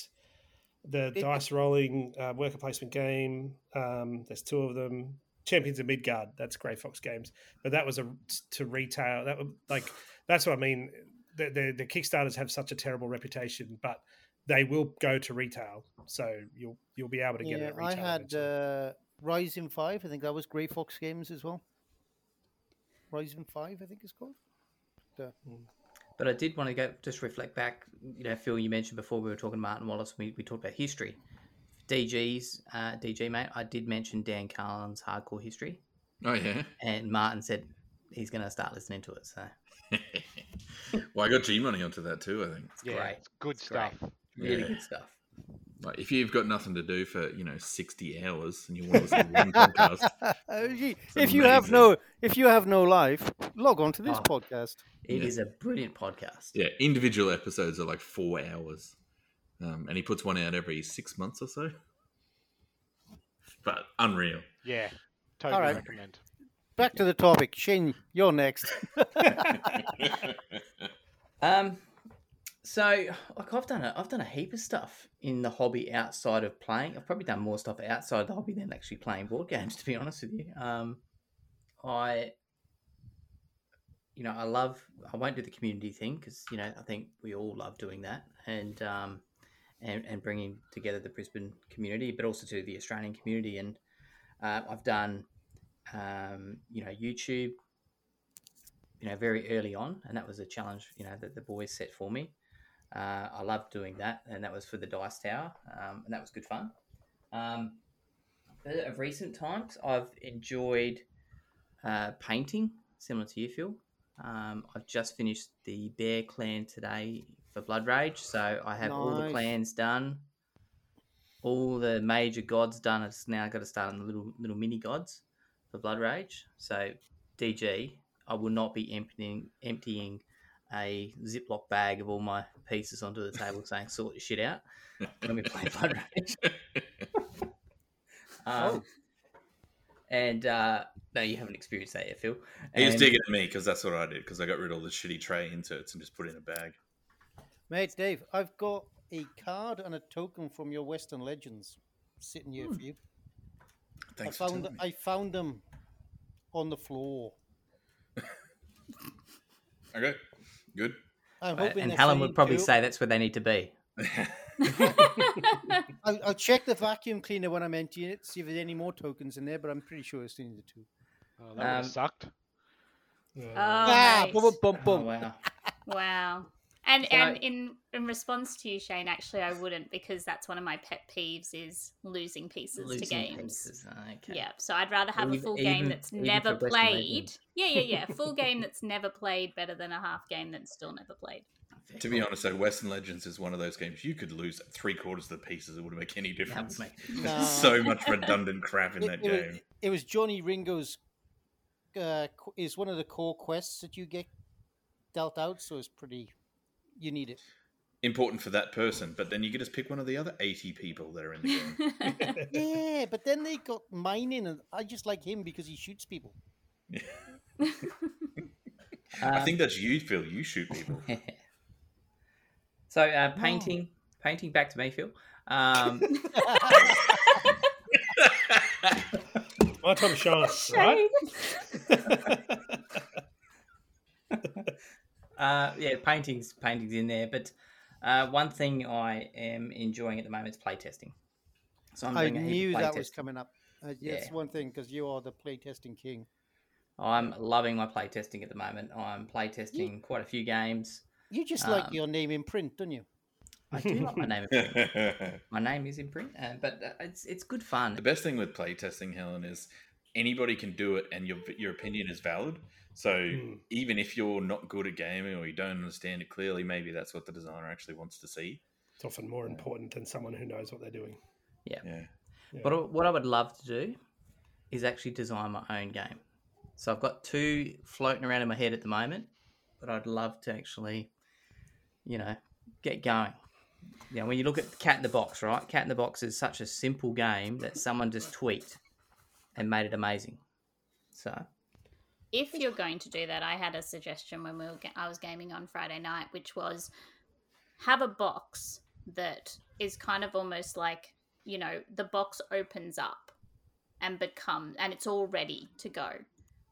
S5: the
S6: It-
S5: dice rolling uh, worker placement game? Um, there's two of them. Champions of Midgard. That's Grey Fox Games, but that was a to retail. That was like that's what I mean. The, the the Kickstarters have such a terrible reputation, but they will go to retail, so you'll you'll be able to get it.
S6: Yeah,
S5: At retail
S6: I had
S5: eventually.
S6: uh, Rising Five. I think that was Grey Fox Games as well. Rising Five, I think it's called. The-
S1: But I did want to go just reflect back. You know, Phil, you mentioned before we were talking Martin Wallace. We, we talked about history. DG's uh, DG mate. I did mention Dan Carlin's hardcore history,
S2: Oh yeah.
S1: and Martin said he's going to start listening to it. So
S2: well, I got G money onto that too. I think.
S3: yeah,
S1: great.
S3: it's good
S1: It's great.
S3: Stuff.
S1: really
S2: Yeah.
S1: good stuff.
S2: Like if you've got nothing to do for you know sixty hours and you want to listen to one podcast,
S6: you- if you have no, if you have no life, log on to this
S1: Oh.
S6: podcast.
S1: It
S2: Yeah.
S1: is a brilliant podcast.
S2: yeah, individual episodes are like four hours, um, and he puts one out every six months or so. But unreal.
S3: Yeah, totally
S6: right.
S3: recommend.
S6: Back to the topic, Shane. You're next.
S1: Um, so like I've done a, I've done a heap of stuff in the hobby outside of playing. I've probably done more stuff outside the hobby than actually playing board games. To be honest with you, um, I, you know, I love. I won't do the community thing because you know I think we all love doing that and um, and and bringing together the Brisbane community, but also to the Australian community. And uh, I've done, um, you know, YouTube you know, very early on, and that was a challenge, you know, that the boys set for me. Uh, I loved doing that, and that was for the Dice Tower, um, and that was good fun. Um, but of recent times, I've enjoyed uh, painting, similar to you, Phil. Um, I've just finished the Bear Clan today for Blood Rage, so I have all the
S6: Nice.
S1: clans done, all the major gods done. It's now got to start on the little little mini gods for Blood Rage. So DG, I will not be emptying emptying a Ziploc bag of all my pieces onto the table saying sort your shit out when we play Blood Rage. Um, And uh, no, you haven't experienced that yet, Phil.
S2: He was digging at me because that's what I did because I got rid of all the shitty tray inserts and just put it in a bag.
S6: Mate, Dave, I've got a card and a token from your Western Legends sitting here for you.
S2: Thanks
S6: I
S2: for
S6: found
S2: telling me.
S6: I found them on the floor.
S2: Okay, good.
S6: I'm
S1: Uh,
S6: hoping
S1: and Helen would probably
S6: too.
S1: say that's where they need to be.
S6: I'll, I'll check the vacuum cleaner when I'm emptying it, see if there's any more tokens in there, but I'm pretty sure it's only the two.
S3: Oh, that would have
S1: Um,
S3: sucked.
S4: Oh,
S6: ah,
S4: nice.
S6: bum, bum,
S1: Oh, wow.
S4: Wow. And
S1: So-
S4: and in in response to you, Shane, actually I wouldn't because that's one of my pet peeves is losing pieces to games.
S1: pieces. Okay.
S4: Yeah, so I'd rather have a
S1: Even-
S4: full game that's never played.
S1: Legends.
S4: Yeah, yeah, yeah. Full game that's never played better than a half game that's still never played.
S2: To be
S1: call.
S2: honest, though, Western Legends is one of those games you could lose three quarters of the pieces. It wouldn't make any difference.
S1: make
S6: No.
S2: so much redundant crap in
S6: It,
S2: that
S6: it was,
S2: game.
S6: it was Johnny Ringo's. Uh, is one of the core quests that you get dealt out, so it's pretty. You need it.
S2: Important for that person, but then you could just pick one of the other 80 people that are in the game.
S6: Yeah, but then they got mining, and I just like him because he shoots people.
S2: I
S1: Um,
S2: think that's you, Phil. You shoot people.
S1: so uh, painting, painting. Back to me, Phil. Um,
S5: my time to shine, right?
S1: Uh, yeah, paintings, paintings in there. But uh, one thing I am enjoying at the moment is playtesting. So I'm
S6: I
S1: doing a heap
S6: knew
S1: of
S6: that was coming up. Uh, yeah, it's
S1: Yeah.
S6: one thing because you are the playtesting king.
S1: I'm loving my playtesting at the moment. I'm playtesting quite a few games.
S6: You just like
S1: Um,
S6: your name in print, don't you?
S1: I do like my name. In print. My name is in print, uh, but uh, it's it's good fun.
S2: the best thing with playtesting, Helen, is anybody can do it and your your opinion is valid. So
S5: Hmm.
S2: even if you're not good at gaming or you don't understand it clearly, maybe that's what the designer actually wants to see.
S5: It's often more important than someone who knows what they're doing.
S2: Yeah.
S5: Yeah.
S1: But what I would love to do is actually design my own game. So I've got two floating around in my head at the moment, but I'd love to actually, you know, get going. You know, when you look at Cat in the Box, right? Cat in the Box is such a simple game that someone just tweaked and made it amazing. So
S4: if you're going to do that, I had a suggestion when we were I was gaming on Friday night, which was have a box that is kind of almost like you know the box opens up and become and it's all ready to go.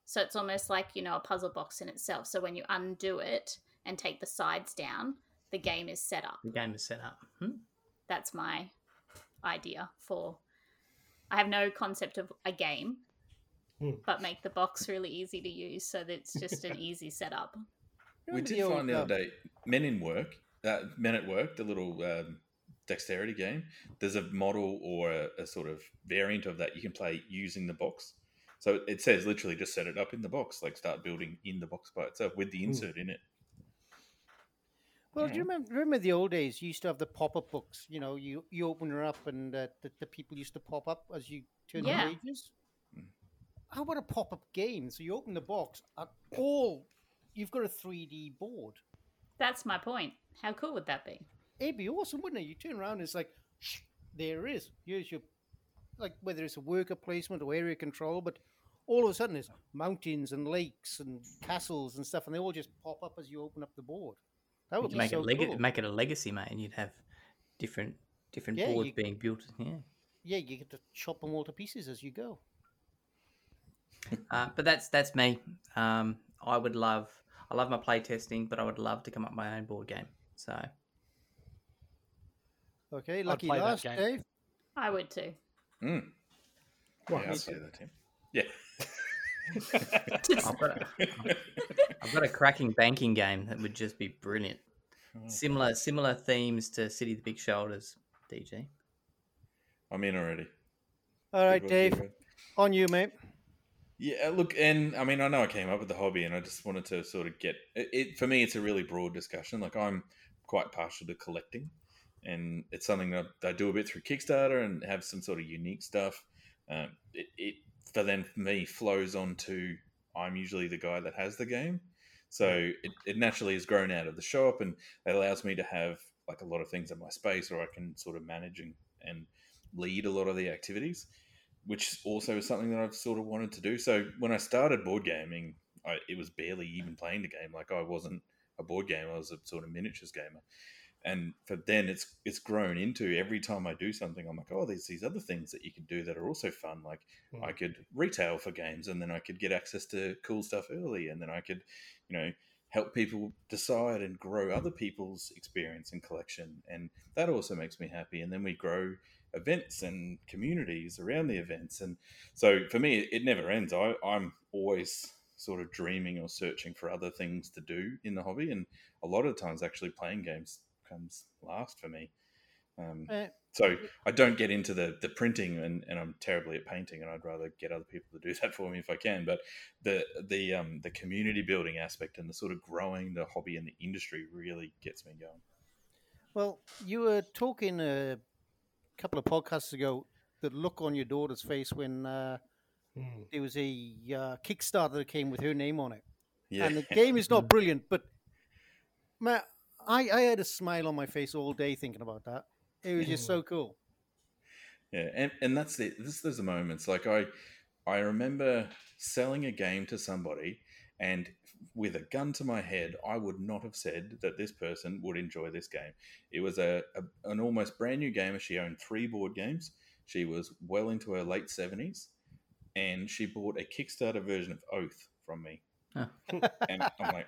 S4: So it's almost like, you know, a puzzle box in itself. So when you undo it and take the sides down, the game is set up.
S1: The game is set up. Hmm?
S4: That's my idea for. I have no concept of a game,
S5: Hmm.
S4: but make the box really easy to use so that it's just an easy setup.
S2: We did find the
S6: uh,
S2: other day Men in Work, uh, Men at Work, the little um, dexterity game. There's a model or a, a sort of variant of that you can play using the box. So it says literally just set it up in the box, like start building in the box by itself with the insert in it.
S6: Well, do you remember, remember the old days? You used to have the pop-up books. You know, you you open her up, and uh, the, the people used to pop up as you turn
S4: Yeah.
S6: the pages. How about a pop-up game? So you open the box, and all you've got a 3D board.
S4: That's my point. How cool would that be?
S6: It'd be awesome, wouldn't it? You turn around, and it's like, there it is. Here's your, like whether it's a worker placement or area control, but all of a sudden it's mountains and lakes and castles and stuff, and they all just pop up as you open up the board. That would be
S1: make
S6: so
S1: it leg-
S6: cool.
S1: make it a legacy, mate, and you'd have different different
S6: Yeah,
S1: boards
S6: you-
S1: being built. Yeah,
S6: Yeah, you get to chop them all to pieces as you go.
S1: Uh, but that's that's me. Um, I would love I love my play testing, but I would love to come up with my own board game. So
S6: Okay, lucky last. Dave.
S4: I would too.
S2: Mm.
S5: Well,
S2: yeah, I'd say that, Tim. Yeah.
S1: I've, got, a, I've got a cracking banking game that would just be brilliant.
S2: Oh.
S1: Similar similar themes to City of the Big Shoulders, DG.
S2: I'm in already.
S6: All right, Dave,
S2: work, good work.
S6: on you, mate.
S2: Yeah, look, and I mean, I know I came up with the hobby, and I just wanted to sort of get it. it for me, it's a really broad discussion. Like I'm quite partial to collecting, and it's something that I do a bit through Kickstarter and have some sort of unique stuff. Um, it, it for then for me flows onto I'm usually the guy that has the game, so it, it naturally has grown out of the shop, and it allows me to have like a lot of things in my space, or I can sort of manage and, and lead a lot of the activities which also is something that I've sort of wanted to do. So when I started board gaming, I, it was barely even playing the game. Like I wasn't a board gamer; I was a sort of miniatures gamer. And for then, it's it's grown into every time I do something, I'm like, oh, there's these other things that you can do that are also fun. Like
S5: Mm.
S2: I could retail for games, and then I could get access to cool stuff early, and then I could, you know, help people decide and grow other people's experience and collection, and that also makes me happy. And then we grow events and communities around the events, and so for me, it never ends. I, I'm always sort of dreaming or searching for other things to do in the hobby, and a lot of times, actually, playing games comes last for me. Um,
S6: Uh,
S2: so I don't get into the the printing, and, and I'm terribly at painting, and I'd rather get other people to do that for me if I can. But the the um the community building aspect and the sort of growing the hobby and the industry really gets me going.
S6: well, you were talking a couple of podcasts ago. The look on your daughter's face when uh,
S5: Mm.
S6: there was a uh, Kickstarter that came with her name on it,
S2: Yeah,
S6: and the game is not brilliant, but man, I I had a smile on my face all day thinking about that. It was just so cool.
S2: Yeah, and, and that's the this there's the moments like I I remember selling a game to somebody and with a gun to my head I would not have said that this person would enjoy this game. It was a, a an almost brand new gamer. She owned three board games. She was well into her late seventies, and she bought a Kickstarter version of Oath from me.
S1: Huh.
S2: and I'm like,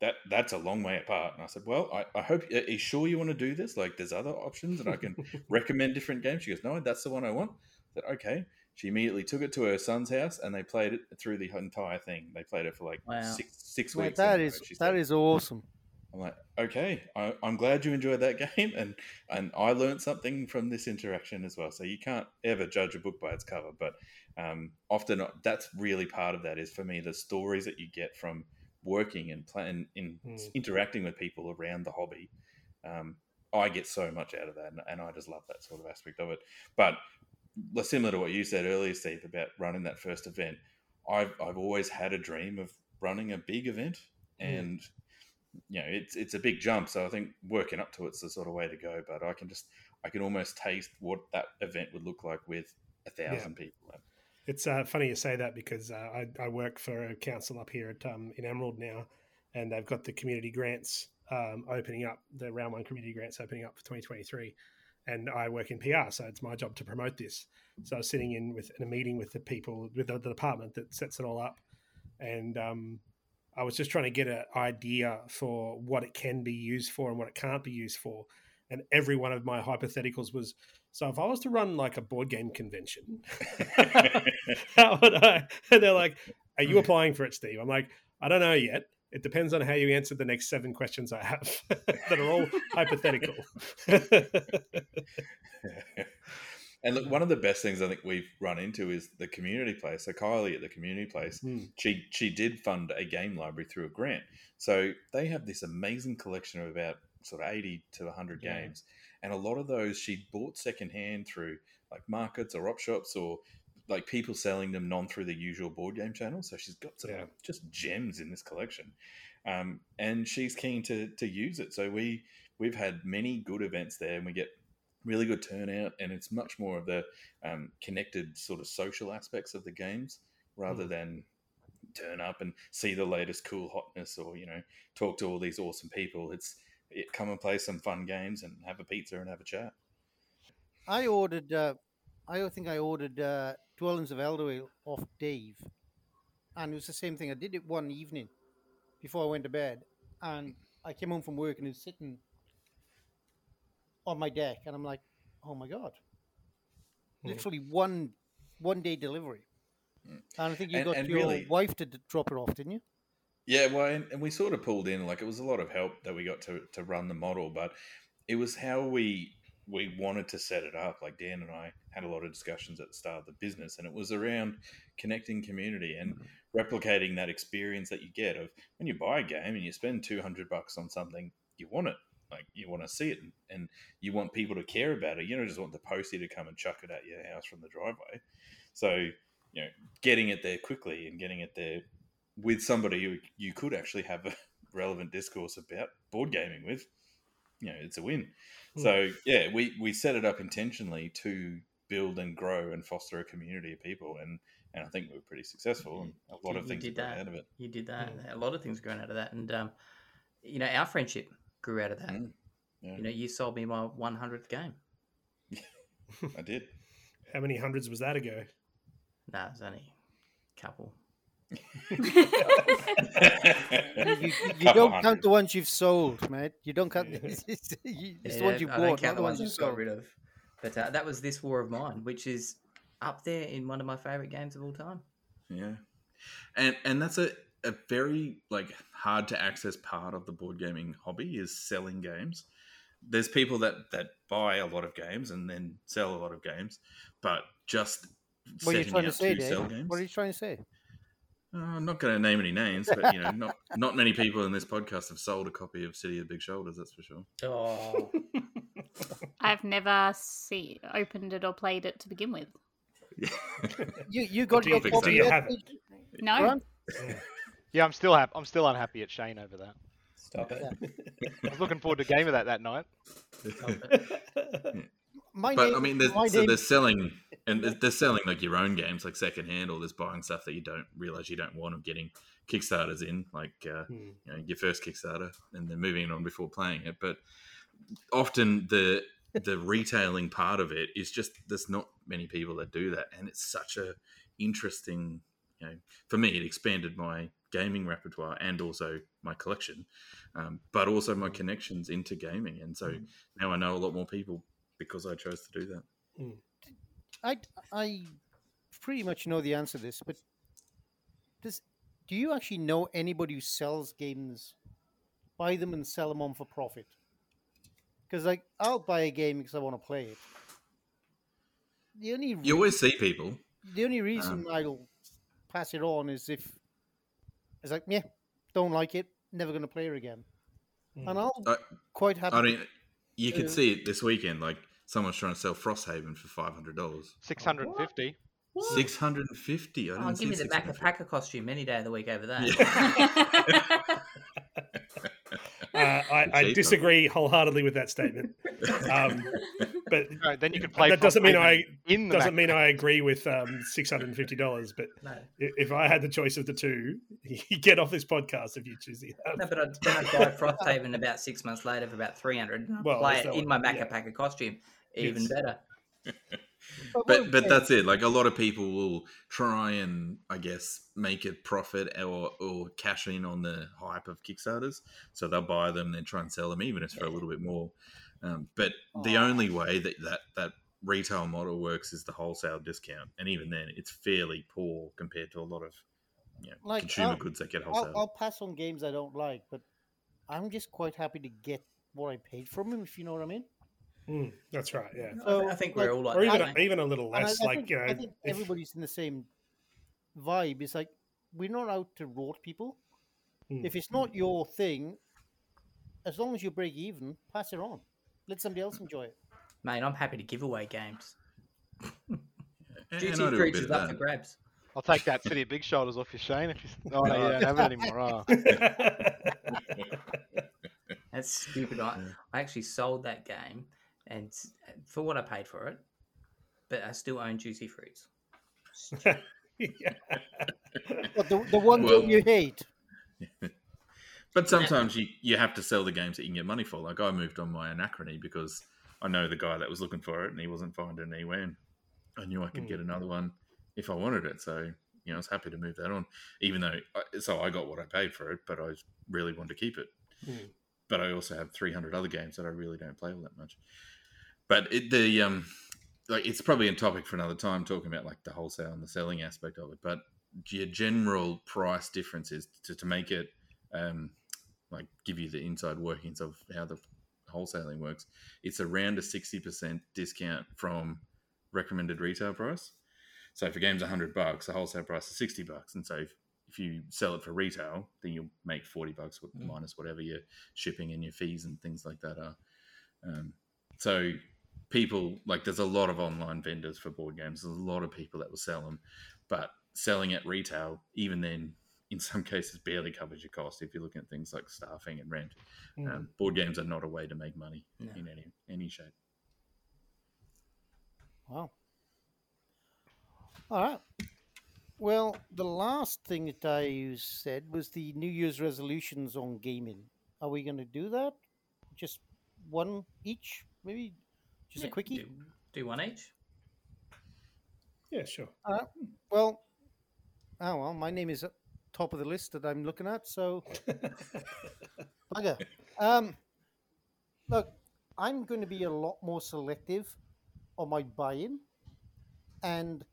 S2: that that's a long way apart. And I said, well, I, I hope are you sure you want to do this? Like, there's other options, and I can recommend different games. She goes, no, that's the one I want. I said, okay. She immediately took it to her son's house, and they played it through the entire thing. They played it for like
S1: Wow.
S2: six six
S6: Man,
S2: weeks.
S6: that
S2: anyway,
S6: is that
S2: said.
S6: is awesome.
S2: I'm like, okay, I, I'm glad you enjoyed that game, and and I learned something from this interaction as well. So you can't ever judge a book by its cover, but um, often that's really part of that is for me the stories that you get from working and playing in
S5: Mm.
S2: interacting with people around the hobby. Um, I get so much out of that, and, and I just love that sort of aspect of it. But l- similar to what you said earlier, Steve, about running that first event, I've I've always had a dream of running a big event,
S5: Mm.
S2: and you know it's it's a big jump. So I think working up to it's the sort of way to go. But I can just I can almost taste what that event would look like with a thousand people.
S5: It's uh, funny you say that because uh, I, I work for a council up here at um, in Emerald now, and they've got the community grants um, opening up, the round one community grants opening up for 2023, and I work in PR, so it's my job to promote this. So I was sitting in with in a meeting with the people with the, the department that sets it all up, and um, I was just trying to get an idea for what it can be used for and what it can't be used for. And every one of my hypotheticals was so if I was to run like a board game convention, how would I? And they're like, Are you applying for it, Steve? I'm like, I don't know yet. It depends on how you answer the next seven questions I have that are all hypothetical.
S2: and look, one of the best things I think we've run into is the community place. So Kylie at the community place,
S5: Hmm.
S2: she she did fund a game library through a grant. So they have this amazing collection of about sort of eighty to hundred
S5: Yeah.
S2: games, and a lot of those she bought secondhand through like markets or op shops or like people selling them non through the usual board game channel. So she's got some
S5: Yeah.
S2: just gems in this collection, um, and she's keen to to use it. So we we've had many good events there, and we get really good turnout, and it's much more of the um, connected sort of social aspects of the games rather
S5: Mm.
S2: than turn up and see the latest cool hotness or you know talk to all these awesome people. It's it, come and play some fun games and have a pizza and have a chat.
S6: I ordered. Uh, I think I ordered uh, Dwellings of Eldervale off Dave, and it was the same thing. I did it one evening before I went to bed, and I came home from work and it was sitting on my deck, and I'm like, "Oh my god!"
S5: Hmm.
S6: Literally one one day delivery.
S2: Mm.
S6: And I think you
S2: And-
S6: got
S2: and
S6: your
S2: really-
S6: wife to d- drop it off, didn't you?
S2: Yeah, well, and, and we sort of pulled in like it was a lot of help that we got to to run the model, but it was how we we wanted to set it up. Like Dan and I had a lot of discussions at the start of the business, and it was around connecting community and mm-hmm. replicating that experience that you get of when you buy a game and you spend two hundred bucks on something, you want it. Like you want to see it, and, and you want people to care about it. You don't just want the postie to come and chuck it at your house from the driveway. So you know, getting it there quickly and getting it there with somebody who you could actually have a relevant discourse about board gaming with, you know, it's a win.
S5: Hmm.
S2: So yeah, we we set it up intentionally to build and grow and foster a community of people, and and I think we were pretty successful, and a lot
S1: You-
S2: of
S1: you
S2: things
S1: did
S2: have
S1: that.
S2: out of it.
S1: You did that.
S5: Mm.
S1: A lot of things grown out of that, and um, you know, our friendship grew out of that.
S2: Mm, yeah.
S1: You know, you sold me my 100th game.
S2: I did.
S5: How many hundreds was that ago?
S1: Nah, it was only a couple.
S6: You, you, you don't
S2: hundred.
S6: count the ones you've sold, mate. You don't count. It's, it's, it's the ones you
S1: I
S6: bought,
S1: don't
S6: not
S1: count
S6: the
S1: the
S6: ones
S1: ones
S6: you
S1: I've got rid of. But uh, that was this war of mine, which is up there in one of my favorite games of all time.
S2: Yeah, and and that's a a very like hard to access part of the board gaming hobby is selling games. There's people that that buy a lot of games and then sell a lot of games, but just
S6: What are you
S2: setting
S6: trying to say,
S2: to
S6: Dave?
S2: sell games.
S6: What are you trying to say?
S2: Uh, I'm not going to name any names, but you know, not not many people in this podcast have sold a copy of City of the Big Shoulders. That's for sure.
S1: Oh,
S4: I've never see opened it or played it to begin with.
S6: You you got your
S5: you-
S2: do
S6: copy
S2: you
S6: yet,
S5: have it?
S4: No,
S3: Yeah, I'm still happy. I'm still unhappy at Shane over that.
S1: stop it.
S3: I was looking forward to a game of that that night.
S1: Stop it.
S6: My
S2: but
S6: name,
S2: I mean, there's,
S6: my
S2: so
S6: name-
S2: they're selling and they're, selling like your own games, like secondhand, or there's buying stuff that you don't realize you don't want, or getting Kickstarters in, like uh,
S5: Hmm.
S2: you know, your first Kickstarter, and then moving it on before playing it. But often the the retailing part of it is just there's not many people that do that, and it's such a interesting. You know, for me, it expanded my gaming repertoire and also my collection, um, but also my connections into gaming, and so now I know a lot more people because I chose to do that.
S6: I I pretty much know the answer to this, but does do you actually know anybody who sells games, buy them and sell them on for profit? Because like I'll buy a game because I want to play it. The only
S2: You always see people.
S6: the only reason I'll pass it on is if it's like yeah, don't like it, never going to play it again,
S5: Mm.
S6: and I'll
S2: I,
S6: quite happy.
S2: I mean, you could
S6: Uh,
S2: see it this weekend. Like someone's trying to sell Frosthaven for five hundred dollars.
S3: Six hundred and fifty.
S2: Six hundred and fifty. I
S1: Oh,
S2: didn't
S1: give me
S2: see
S1: the Maca
S2: 650.
S1: Packer costume any day of the week over that.
S5: Uh, I, I disagree wholeheartedly with that statement. Um, but
S3: No, then you could play.
S5: that doesn't mean I
S3: in the
S5: doesn't
S3: Mac-
S5: mean I agree with um, six hundred and fifty dollars. But
S1: no.
S5: if I had the choice of the two, you get off this podcast if you choose the
S1: No,
S5: other.
S1: but I'd, then I'd buy Frosthaven about six months later for about 300 and I'd
S5: Well,
S1: play it in my
S5: one,
S1: Maca
S5: yeah.
S1: Packer costume. Even
S5: Yes.
S1: better.
S2: but but that's it. Like a lot of people will try and I guess make a profit or or cash in on the hype of Kickstarters. So they'll buy them, then try and sell them, even if it's for a little bit more. Um, but the only way that, that that retail model works is the wholesale discount, and even then, it's fairly poor compared to a lot of you know,
S6: Like,
S2: consumer
S6: I'll-
S2: goods that get
S6: I'll,
S2: wholesale.
S6: I'll pass on games I don't like, but I'm just quite happy to get what I paid from them, if you know what I mean.
S5: Mm, that's right. Yeah.
S1: I
S6: So,
S1: I think
S6: like-
S1: we're all like
S5: Or
S1: that,
S5: even
S1: mate.
S5: even a little
S6: And I-
S5: less.
S6: I,
S5: like
S6: think,
S5: you know,
S6: I think
S5: if-
S6: everybody's in the same vibe. It's like we're not out to rot people.
S5: Mm.
S6: If it's not your thing, as long as you break even, pass it on. Let somebody else enjoy it.
S1: Mate, I'm happy to give away games.
S2: And- and
S1: Duty
S2: I do a
S1: Fruits
S2: bit
S1: is
S2: of
S1: up for
S2: that.
S1: grabs.
S3: I'll take that City of Big Shoulders off your Shane if you. Oh no, you don't have it anymore. Oh.
S1: That's stupid. I, I actually sold that game, and for what I paid for it, but I still own Juicy Fruits.
S5: yeah.
S6: But the, the one
S2: Well-
S6: game you hate,
S2: But sometimes you, you have to sell the games that you can get money for. Like I moved on my Anachrony because I know the guy that was looking for it and he wasn't finding it anywhere. And I knew I could get another one if I wanted it. So, you know, I was happy to move that on, even though, I, so I got what I paid for it, but I really wanted to keep it.
S5: Mm.
S2: But I also have 300 other games that I really don't play all that much. But it, the, um, like it's probably a topic for another time talking about like the wholesale and the selling aspect of it. But your general price difference is to, to make it, um, like give you the inside workings of how the wholesaling works. It's around a 60% discount from recommended retail price. So if a game's 100 bucks, the wholesale price is 60 bucks. And so if, if you sell it for retail, then you'll make 40 bucks
S1: Mm.
S2: minus whatever your shipping and your fees and things like that are. Um, so people, like there's a lot of online vendors for board games. There's a lot of people that will sell them, but selling at retail, even then, in some cases, barely covers your cost if you're looking at things like staffing and rent.
S5: Mm.
S2: Um, board games are not a way to make money
S1: No.
S2: in any any shape.
S6: Wow. All right. Well, the last thing that I said was the New Year's resolutions on gaming. Are we going to do that? Just one each, maybe? Just
S1: Yeah,
S6: a quickie?
S1: Do, do one each.
S5: yeah, sure.
S6: All right. Well, oh well, my name is at top of the list that I'm looking at, so bugger. Um, look, I'm going to be a lot more selective on my buy-in, and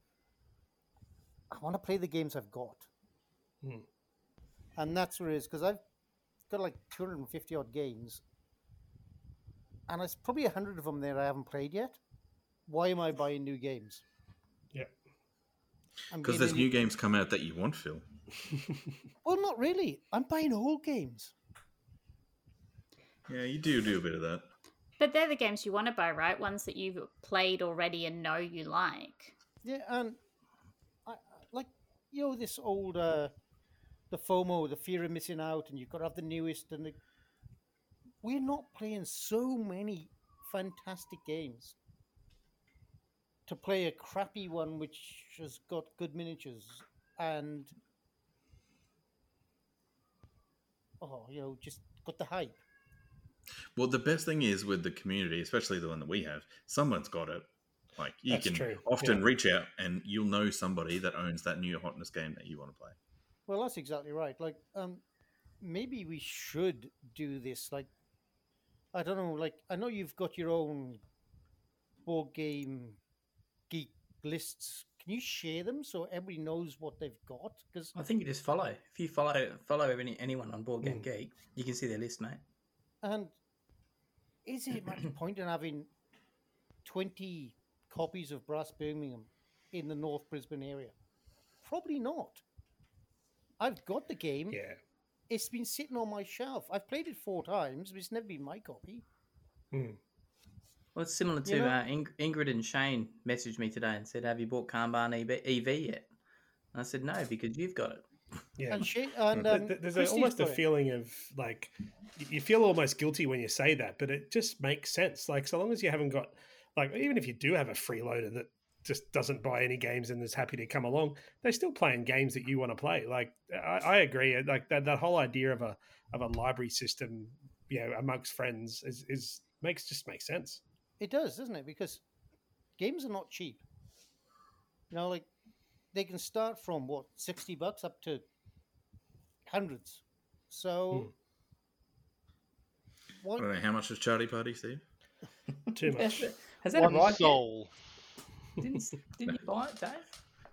S6: I want to play the games I've got,
S5: Hmm.
S6: and that's where it is because I've got like 250 odd games, and it's probably a hundred of them there I haven't played yet. Why am I buying new games?
S5: Yeah.
S2: Because there's
S6: into-
S2: new games come out that you want, Phil.
S6: Well, not really. I'm buying old games.
S2: Yeah, you do do a bit of that.
S4: But they're the games you want to buy, right? Ones that you've played already and know you like.
S6: Yeah, and I, I- like you know this old uh, the FOMO, the fear of missing out, and you've got to have the newest. And the... we're not playing so many fantastic games to play a crappy one which has got good miniatures and oh, you know, just got the hype.
S2: Well, the best thing is with the community, especially the one that we have, someone's got it. Like you
S5: That's
S2: can
S5: true,
S2: often
S5: yeah.
S2: reach out and you'll know somebody that owns that new hotness game that you want to play.
S6: Well, that's exactly right. Like, um, maybe we should do this. Like, I don't know. Like, I know you've got your own board game geek lists. Can you share them so everybody knows what they've got? Because
S1: I think you just follow. If you follow follow any, anyone on Board Game
S5: Mm.
S1: Geek, you can see their list, mate.
S6: and is it much point in having twenty copies of Brass Birmingham in the North Brisbane area? Probably not. I've got the game.
S5: Yeah.
S6: It's been sitting on my shelf. I've played it four times, but it's never been my copy.
S5: Mm.
S1: Well, it's similar to
S6: You know-
S1: uh, Ing- Ingrid and Shane messaged me today and said, "Have you bought Kanban EV, EV yet?" And I said, "No, because you've got it."
S5: Yeah.
S6: And she and
S5: Th-
S6: um,
S5: There's a, almost a
S6: got it.
S5: feeling of like you feel almost guilty when you say that, but it just makes sense. Like so long as you haven't got like even if you do have a freeloader that just doesn't buy any games and is happy to come along, they're still playing games that you want to play. Like I, I agree. Uh, like that, that whole idea of a of a library system, you know, amongst friends is, is makes just makes sense.
S6: It does, doesn't it? Because games are not cheap. You know, like they can start from what sixty bucks up to hundreds. So,
S2: I
S6: why,
S2: don't know how much is Charlie Party, Steve.
S5: Too
S1: Has,
S5: much.
S1: has that
S3: One
S1: arrived? yet?
S3: Soul.
S1: Didn't, didn't you buy it, Dave?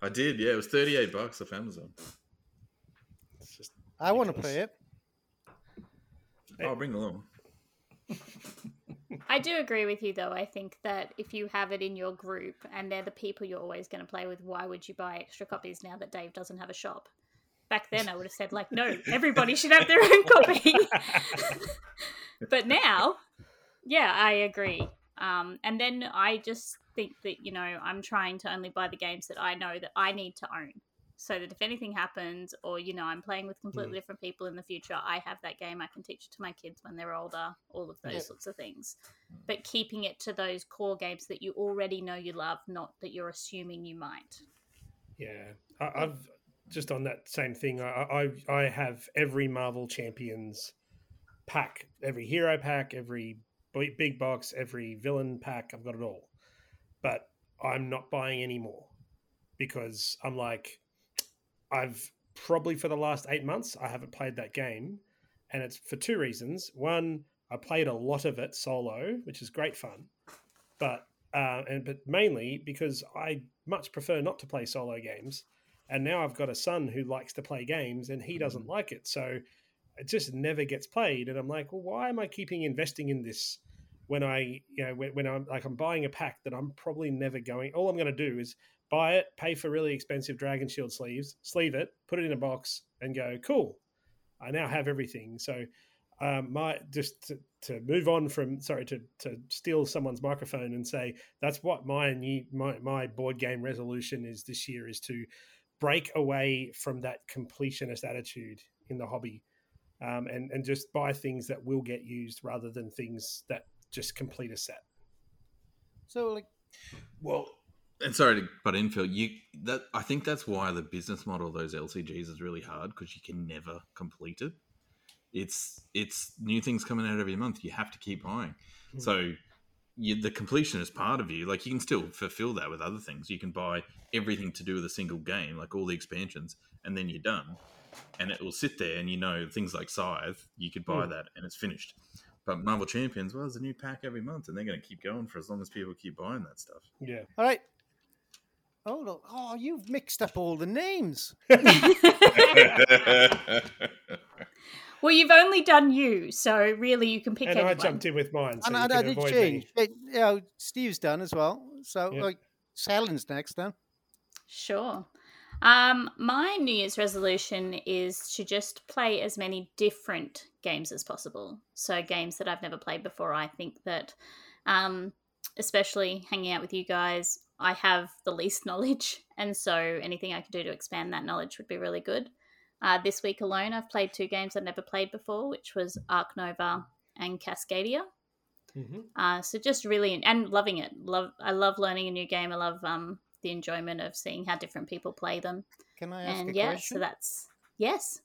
S2: I did, yeah. It was thirty-eight bucks off Amazon.
S5: It's just
S6: I want to play it.
S5: Hey.
S2: I'll bring it along.
S4: I do agree with you, though. I think that if you have it in your group and they're the people you're always going to play with, why would you buy extra copies now that Dave doesn't have a shop? Back then, I would have said, like, no, everybody should have their own copy. but now, yeah, I agree. Um, and then I just think that, you know, I'm trying to only buy the games that I know that I need to own. So that if anything happens, or, you know, I'm playing with completely mm. different people in the future, I have that game. I can teach it to my kids when they're older, all of those
S6: Yeah.
S4: sorts of things. But keeping it to those core games that you already know you love, not that you're assuming you might.
S5: Yeah, I, I've just on that same thing. I, I I have every Marvel Champions pack, every hero pack, every big box, every villain pack. I've got it all, but I'm not buying any more because I'm like, I've probably for the last eight months I haven't played that game, and it's for two reasons. One, I played a lot of it solo, which is great fun, but uh, and but mainly because I much prefer not to play solo games, and now I've got a son who likes to play games and he doesn't like it, so it just never gets played. And I'm like, well, why am I keeping investing in this when I, you know, when, when I'm like I'm buying a pack that I'm probably never going. All I'm going to do is buy it, pay for really expensive Dragon Shield sleeves, sleeve it, put it in a box, and go cool. I now have everything. So um, my just to, to move on from sorry to to steal someone's microphone and say that's what my new my, my board game resolution is this year is to break away from that completionist attitude in the hobby um, and and just buy things that will get used rather than things that just complete a set
S6: So, like,
S2: Well, and sorry to butt in, Phil. You that I think that's why the business model of those LCGs is really hard because you can never complete it. It's it's new things coming out every month. You have to keep buying.
S5: Hmm.
S2: So you, the completion is part of you. Like you can still fulfill that with other things. You can buy everything to do with a single game, like all the expansions, and then you're done. And it will sit there, and you know things like Scythe. You could buy
S5: Hmm.
S2: that, and it's finished. But Marvel Champions, well, there's a new pack every month, and they're going to keep going for as long as people keep buying that stuff.
S5: yeah
S6: all right. Oh no! Oh, you've mixed up all the names.
S4: Well, you've only done you, so really you can pick
S5: and
S4: anyone.
S5: I jumped in with mine so
S6: and
S5: you
S6: I,
S5: can
S6: I did
S5: avoid
S6: change.
S5: me.
S6: It, you know, Steve's done as well. So,
S5: Yeah.
S6: like, Salon's next then.
S4: Sure. Um, my New Year's resolution is to just play as many different games as possible. So games that I've never played before. I think that, um, especially hanging out with you guys, I have the least knowledge, and so anything I can do to expand that knowledge would be really good. Uh, this week alone, I've played two games I've never played before, which was Ark Nova and Cascadia.
S5: Mhm.
S4: Uh, so just really and loving it. Love I love learning a new game. I love um the enjoyment of seeing how different people play them.
S6: Can I ask
S4: and
S6: a
S4: yeah,
S6: question?
S4: so that's yes.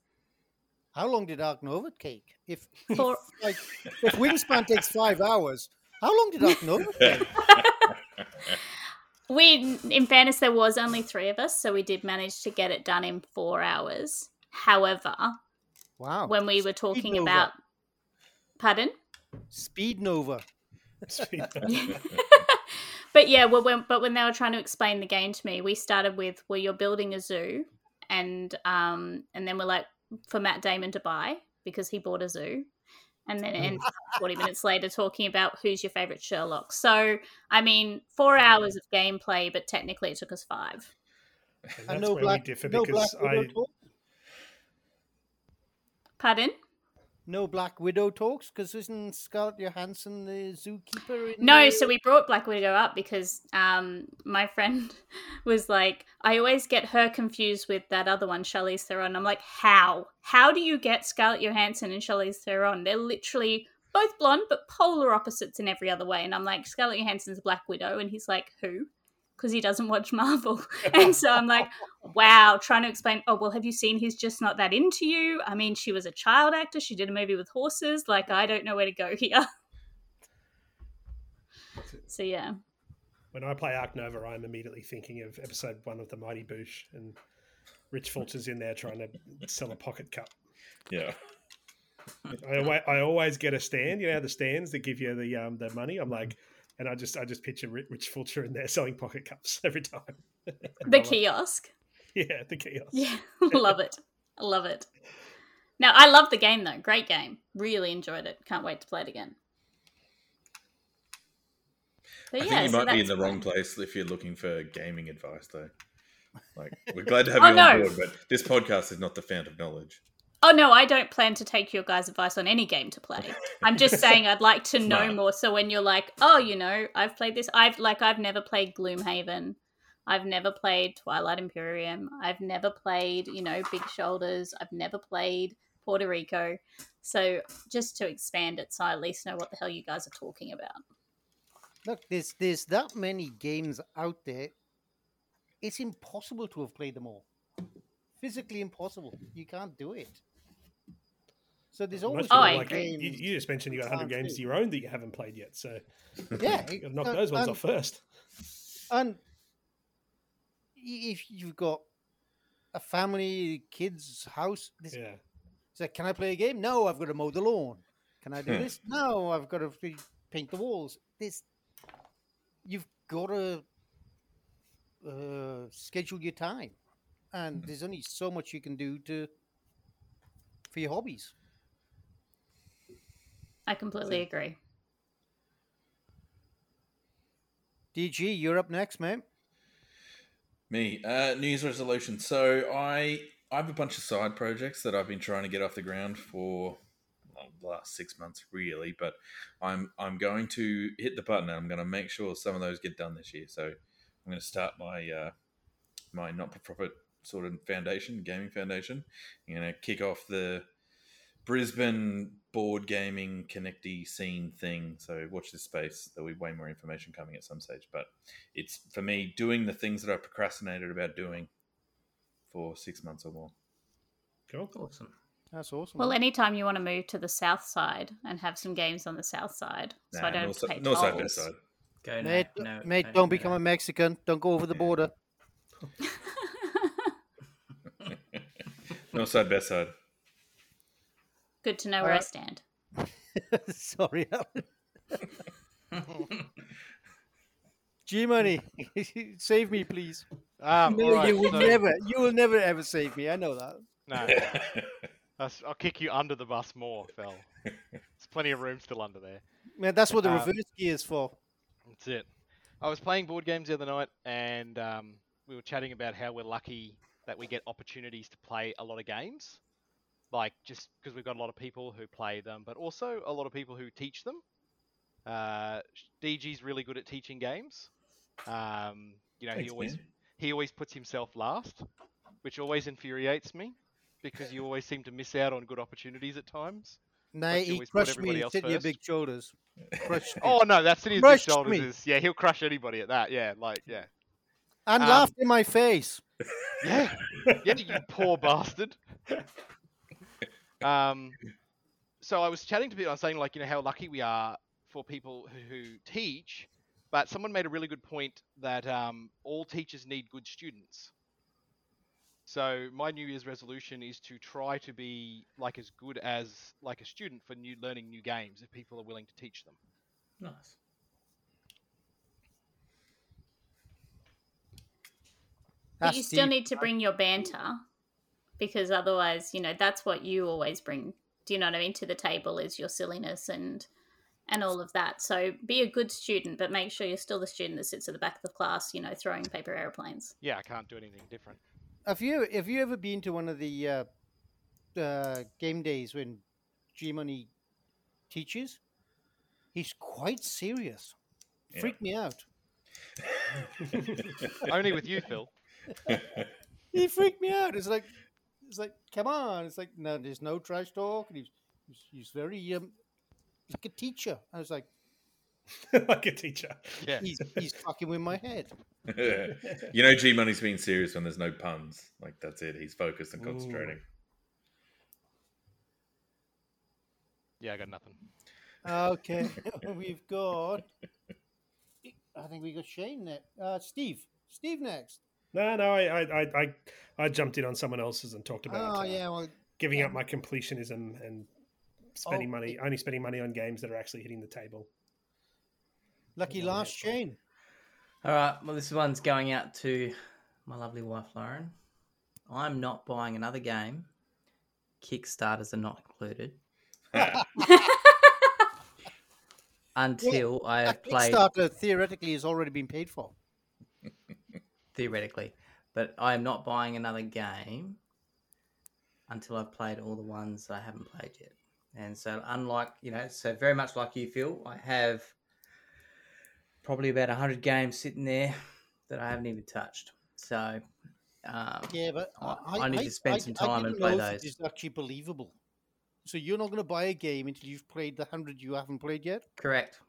S6: How long did Ark Nova take? If, if like if Wingspan takes five hours, how long did Ark Nova take?
S4: we in fairness there was only three of us, so we did manage to get it done in four hours. However,
S6: Wow.
S4: when we were talking
S6: Nova.
S4: about pardon?
S6: Speed Nova.
S4: but yeah, well, when, but when they were trying to explain the game to me, we started with, "Well, you're building a zoo," and um, and then we're like, for Matt Damon to buy because he bought a zoo, and then and forty minutes later talking about who's your favorite Sherlock. So I mean, four hours of gameplay, but technically it took us five.
S5: And
S6: And
S5: that's
S6: no
S5: where
S6: black,
S5: we differ
S6: no Black
S5: because
S6: Widow
S5: I.
S4: Pardon?
S6: No Black Widow talks because isn't Scarlett Johansson the zookeeper? In
S4: No,
S6: the-
S4: so we brought Black Widow up because um, my friend was like, I always get her confused with that other one, Charlize Theron. I'm like, how? How do you get Scarlett Johansson and Charlize Theron? They're literally both blonde, but polar opposites in every other way. And I'm like, Scarlett Johansson's a Black Widow, and he's like, who? Because he doesn't watch Marvel. and so I'm like, wow, trying to explain, oh, well, have you seen He's Just Not That Into You? I mean, she was a child actor. She did a movie with horses. Like, I don't know where to go here. so, yeah.
S5: When I play Ark Nova, I'm immediately thinking of episode one of the Mighty Boosh, and Rich Fulcher's in there trying to sell a pocket cup.
S2: Yeah.
S5: I always, I always get a stand. You know the stands that give you the um the money. I'm like, and I just I just picture Ri- Rich Fulcher in there selling pocket cups every time.
S4: The kiosk.
S5: Yeah, the kiosk.
S4: Yeah, love it. I love it. Now, I love the game though. Great game. Really enjoyed it. Can't wait to play it again. But
S2: I
S4: yeah,
S2: think you
S4: so
S2: might be in the wrong place if you're looking for gaming advice, though. Like, we're glad to have
S4: Oh,
S2: you on
S4: no.
S2: board, but this podcast is not the fount of knowledge.
S4: Oh no, I don't plan to take your guys' advice on any game to play. I'm just saying I'd like to know more. So when you're like, oh, you know, I've played this. I've like I've never played Gloomhaven. I've never played Twilight Imperium. I've never played, you know, Big Shoulders. I've never played Puerto Rico. So just to expand it, so I at least know what the hell you guys are talking about.
S6: Look, there's there's that many games out there. It's impossible to have played them all. Physically impossible. You can't do it. So there's always
S4: Oh, I
S5: like,
S4: agree.
S5: you, you just mentioned you got 100 games
S6: do.
S5: of your own that you haven't played yet, so
S6: yeah,
S5: you got to knock those ones
S6: and-
S5: off first.
S6: And if you've got a family, kids, house, this,
S5: Yeah,
S6: So can I play a game? No, I've got to mow the lawn. Can I do
S2: Hmm.
S6: this? No, I've got to paint the walls. This, you've got to uh, schedule your time, and there's only so much you can do to for your hobbies.
S4: I completely agree.
S6: DG, you're up next, man.
S2: Me, uh, New Year's resolution. So I I have a bunch of side projects that I've been trying to get off the ground for well, the last six months, really. But I'm I'm going to hit the button and I'm going to make sure some of those get done this year. So I'm going to start my uh, my not for profit sort of foundation, gaming foundation. I'm going to kick off the Brisbane board gaming connecty scene thing. So watch this space. There'll be way more information coming at some stage. But it's for me doing the things that I procrastinated about doing for six months or more.
S5: cool.
S1: Awesome.
S6: That's awesome.
S4: Well,
S6: man.
S4: anytime you want to move to the south side and have some games on the south side, so I don't have to
S2: si-
S4: pay
S2: north side,
S4: tolls.
S2: west side.
S1: Go
S6: mate,
S1: no, no,
S6: mate,
S1: no,
S6: don't
S1: no,
S6: become
S1: no.
S6: a Mexican. Don't go over the border.
S2: North side, best side.
S4: Good to know where I stand.
S6: Sorry, Alan. G Money, save me, please.
S3: Um,
S6: no,
S3: all right,
S6: you will
S3: so-
S6: never, you will never ever save me. I know that.
S3: No, that's- I'll kick you under the bus more, Phil. There's plenty of room still under there.
S6: Man, that's what the
S3: Uh,
S6: reverse gear is for.
S3: That's it. I was playing board games the other night, and um, we were chatting about how we're lucky that we get opportunities to play a lot of games, like just because we've got a lot of people who play them, but also a lot of people who teach them. Uh, DG's really good at teaching games. Um, you know, he always
S2: man.
S3: he always puts himself last, which always infuriates me because you always seem to miss out on good opportunities at times. Nay,
S6: he
S3: always
S6: crushed me and
S3: else
S6: sit in your big shoulders. Crushed me.
S3: Oh no, that's in his big shoulders.
S6: me.
S3: Is, yeah, he'll crush anybody at that. Yeah, like yeah.
S6: and
S3: um,
S6: laughed in my face.
S3: Yeah, yeah, you poor bastard. Um, so I was chatting to people. I was saying like, you know, how lucky we are for people who, who teach. But someone made a really good point that um, all teachers need good students. So my New Year's resolution is to try to be like as good as like a student for new learning new games if people are willing to teach them.
S1: Nice.
S4: But
S6: That's
S4: you still
S6: deep.
S4: need to bring your banter because otherwise, you know, that's what you always bring. Do you know what I mean? To the table is your silliness and and all of that. So be a good student, but make sure you're still the student that sits at the back of the class, you know, throwing paper airplanes.
S3: Yeah, I can't do anything different.
S6: Have you have you ever been to one of the uh, uh, game days when G Money teaches? He's quite serious.
S2: Yeah.
S6: Freaked me out.
S3: Only with you, Phil.
S6: He freaked me out. It's like it's like come on. It's like no, there's no trash talk. And he's he's, he's very um like a teacher. I was like
S5: like a teacher.
S3: Yeah.
S6: he's he's fucking with my head.
S2: you know, G Money's being serious when there's no puns. Like that's it. He's focused and
S5: Ooh.
S2: concentrating.
S3: Yeah, I got nothing.
S6: Okay, we've got. I think we got Shane next. Uh, Steve. Steve next.
S5: No, no, I, I, I, I, I jumped in on someone else's and talked about
S6: Oh
S5: uh,
S6: yeah, well,
S5: giving
S6: yeah.
S5: up my completionism and spending
S6: Oh,
S5: money,
S6: it-
S5: only spending money on games that are actually hitting the table.
S6: lucky
S5: Yeah,
S6: last
S5: yeah.
S6: Shane.
S1: All right. Well, this one's going out to my lovely wife, Lauren. I'm not buying another game. Kickstarters are not included until I
S6: A
S1: have played
S6: Kickstarter theoretically has already been paid for.
S1: Theoretically, but I am not buying another game until I've played all the ones that I haven't played yet. And so, unlike you know, so very much like you, Phil, I have probably about hundred games sitting there that I haven't even touched. So, um,
S6: Yeah, but
S1: I- I need to spend some time and
S6: didn't
S1: play
S6: know if
S1: those.
S6: It's actually believable. So you're not going to buy a game until you've played the hundred you haven't played yet.
S1: correct.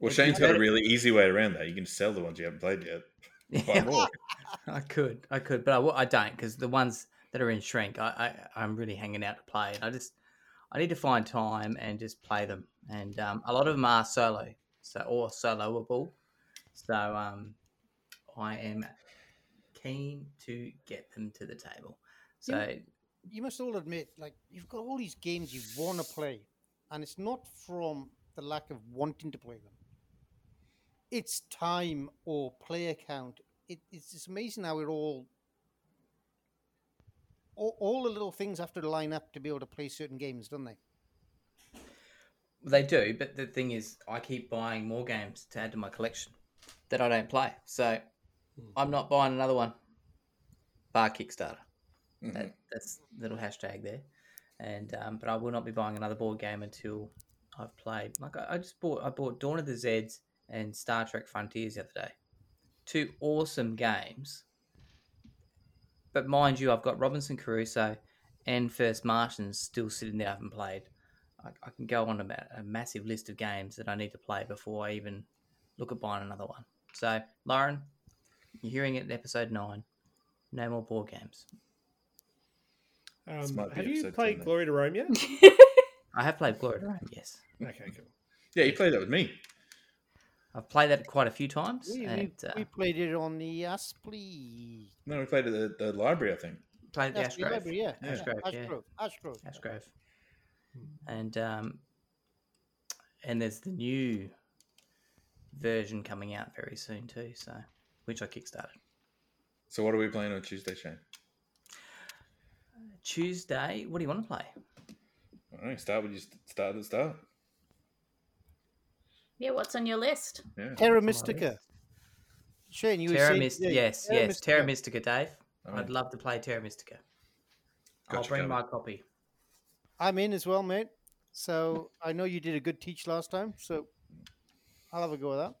S2: Well,
S1: If
S2: Shane's
S1: you
S2: got a really easy way around that. You can sell the ones you haven't played yet.
S1: Yeah. I could, I could, but I don't because the ones that are in shrink, I, I, I'm really hanging out to play, and I just, I need to find time and just play them, and um, a lot of them are solo, so or soloable, so um, I am keen to get them to the table. So
S6: Yeah. You must all admit, like you've got all these games you want to play, and it's not from the lack of wanting to play them. It's time or player count. It, it's just amazing how it all, all, all the little things have to line up to be able to play certain games, don't they?
S1: They do, but the thing is, I keep buying more games to add to my collection that I don't play. So I'm not buying another one. Bar Kickstarter.
S2: Mhm.
S1: That, that's little hashtag there. And um, but I will not be buying another board game until I've played. Like I, I just bought, I bought Dawn of the Zeds and Star Trek Frontiers the other day. Two awesome games. But mind you, I've got Robinson Crusoe and First Martians still sitting there. I haven't played. I, I can go on about a massive list of games that I need to play before I even look at buying another one. So, Lauren, you're hearing it in episode nine. No more board games.
S5: Um, have you played
S2: 10.
S5: Glory to Rome yet?
S1: I have played Glory to Rome, yes.
S5: okay, cool.
S2: Yeah, you played that with me.
S1: I've played that quite a few times.
S6: We, we,
S1: and, uh,
S6: we played it on the Aspley.
S2: No, we played it at the, the library, I think.
S1: played at
S6: the
S1: Ashgrove.
S6: Library, yeah.
S2: Yeah.
S1: Ashgrove, yeah.
S6: Ashgrove. Ashgrove.
S1: Ashgrove. And um, and there's the new version coming out very soon too. So, which I kickstarted.
S2: So what are we playing on Tuesday, Shane?
S1: Tuesday. What do you want to play?
S2: All right, start with you. Start at the start.
S4: Yeah, what's on your list?
S2: Yeah.
S6: Terra
S1: my
S6: Mystica. Shane, you were
S1: Terra
S6: saying
S1: Mystica.
S6: today,
S1: Yes, yes. Terra
S6: Mystica.
S1: Mystica, Dave.
S2: Oh.
S1: I'd love to play Terra Mystica. I'll bring my copy.
S6: I'm in as well, mate. So I know you did a good teach last time, so I'll have a go with that.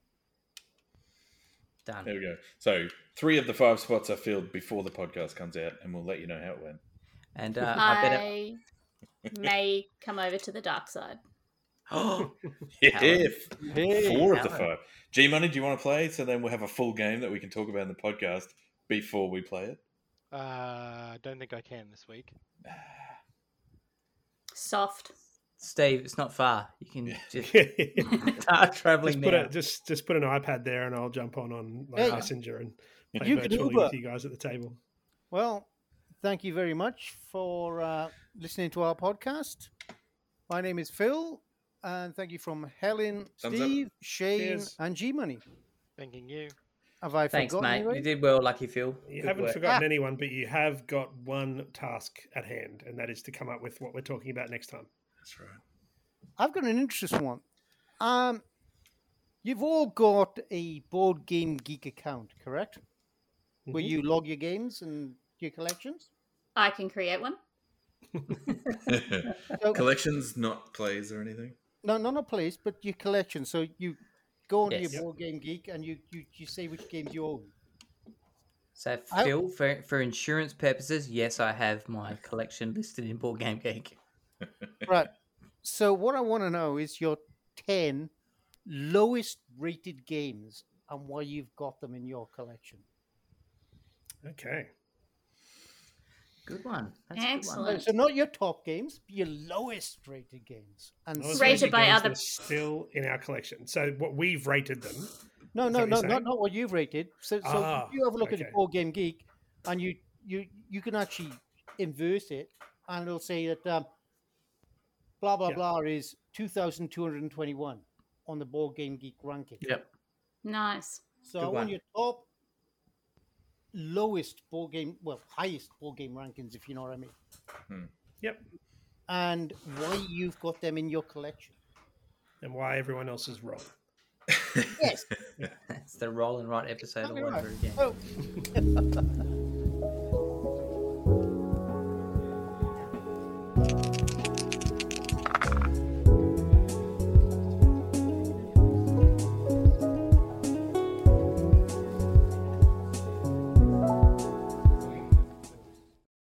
S1: Done.
S2: There we go. So three of the five spots are filled before the podcast comes out, and we'll let you know how it went.
S1: And uh, I better.
S4: I may come over to the dark side.
S1: Oh,
S2: Yeah,
S6: Hey,
S2: four of the five. G Money, do you want to play? So then we'll have a full game that we can talk about in the podcast before we play it.
S3: Uh, I don't think I can this week.
S4: Soft.
S1: Steve, it's not far. You can just
S5: just
S1: start traveling
S5: put a, just just put an iPad there, and I'll jump on on like
S6: Hey.
S5: Messenger and play
S6: You can
S5: virtually
S6: Uber.
S5: with you guys at the table.
S6: Well, thank you very much for uh, listening to our podcast. My name is Phil, and thank you from Helen,
S2: Thumbs up.
S6: Steve, Shane,
S5: Cheers.
S6: and G Money.
S3: Thanking you.
S6: Have I
S1: Thanks,
S6: forgotten
S1: mate.
S6: anybody?
S1: You did well, Lucky Phil.
S5: You
S1: Good
S5: haven't
S1: work.
S5: forgotten
S6: Ah.
S5: anyone, but you have got one task at hand, and that is to come up with what we're talking about next time.
S2: That's right.
S6: I've got an interesting one. Um, you've all got a board game geek account, correct? Where
S5: Mhm.
S6: you log your games and your collections.
S4: I can create one.
S6: So,
S2: Collections, not plays or anything.
S6: No, not a place, but your collection. So you go onto
S1: Yes.
S6: your board game geek and you, you, you say which games you own.
S1: So,
S6: I-
S1: Phil, for, for insurance purposes, yes, I have my collection listed in Board Game Geek.
S6: Right. So what I want to know is your ten lowest rated games and why you've got them in your collection.
S5: Okay.
S1: Good one. That's a good one.
S4: Excellent.
S6: So not your top games, your lowest rated games. And
S5: Those
S4: Rated
S5: rated
S4: by
S5: games
S4: other-
S5: are still in our collection. So what we've rated them
S6: No, no, no, not, not what you've rated. So, so
S5: Ah,
S6: if you have a look
S5: okay.
S6: at Board Game Geek, and you you you can actually inverse it, and it'll say that um, blah blah
S5: Yeah.
S6: blah is two thousand two hundred and twenty-one on the Board Game Geek ranking.
S1: Yep.
S4: Nice.
S6: So
S1: Good
S6: on
S1: one.
S6: your top lowest board game, well, highest board game rankings, if you know what I mean, hmm.
S5: Yep.
S6: and why you've got them in your collection.
S5: And why everyone else is wrong.
S6: Yes.
S1: It's the roll and write episode all
S6: Exactly
S1: over
S6: right.
S1: again.
S6: Oh,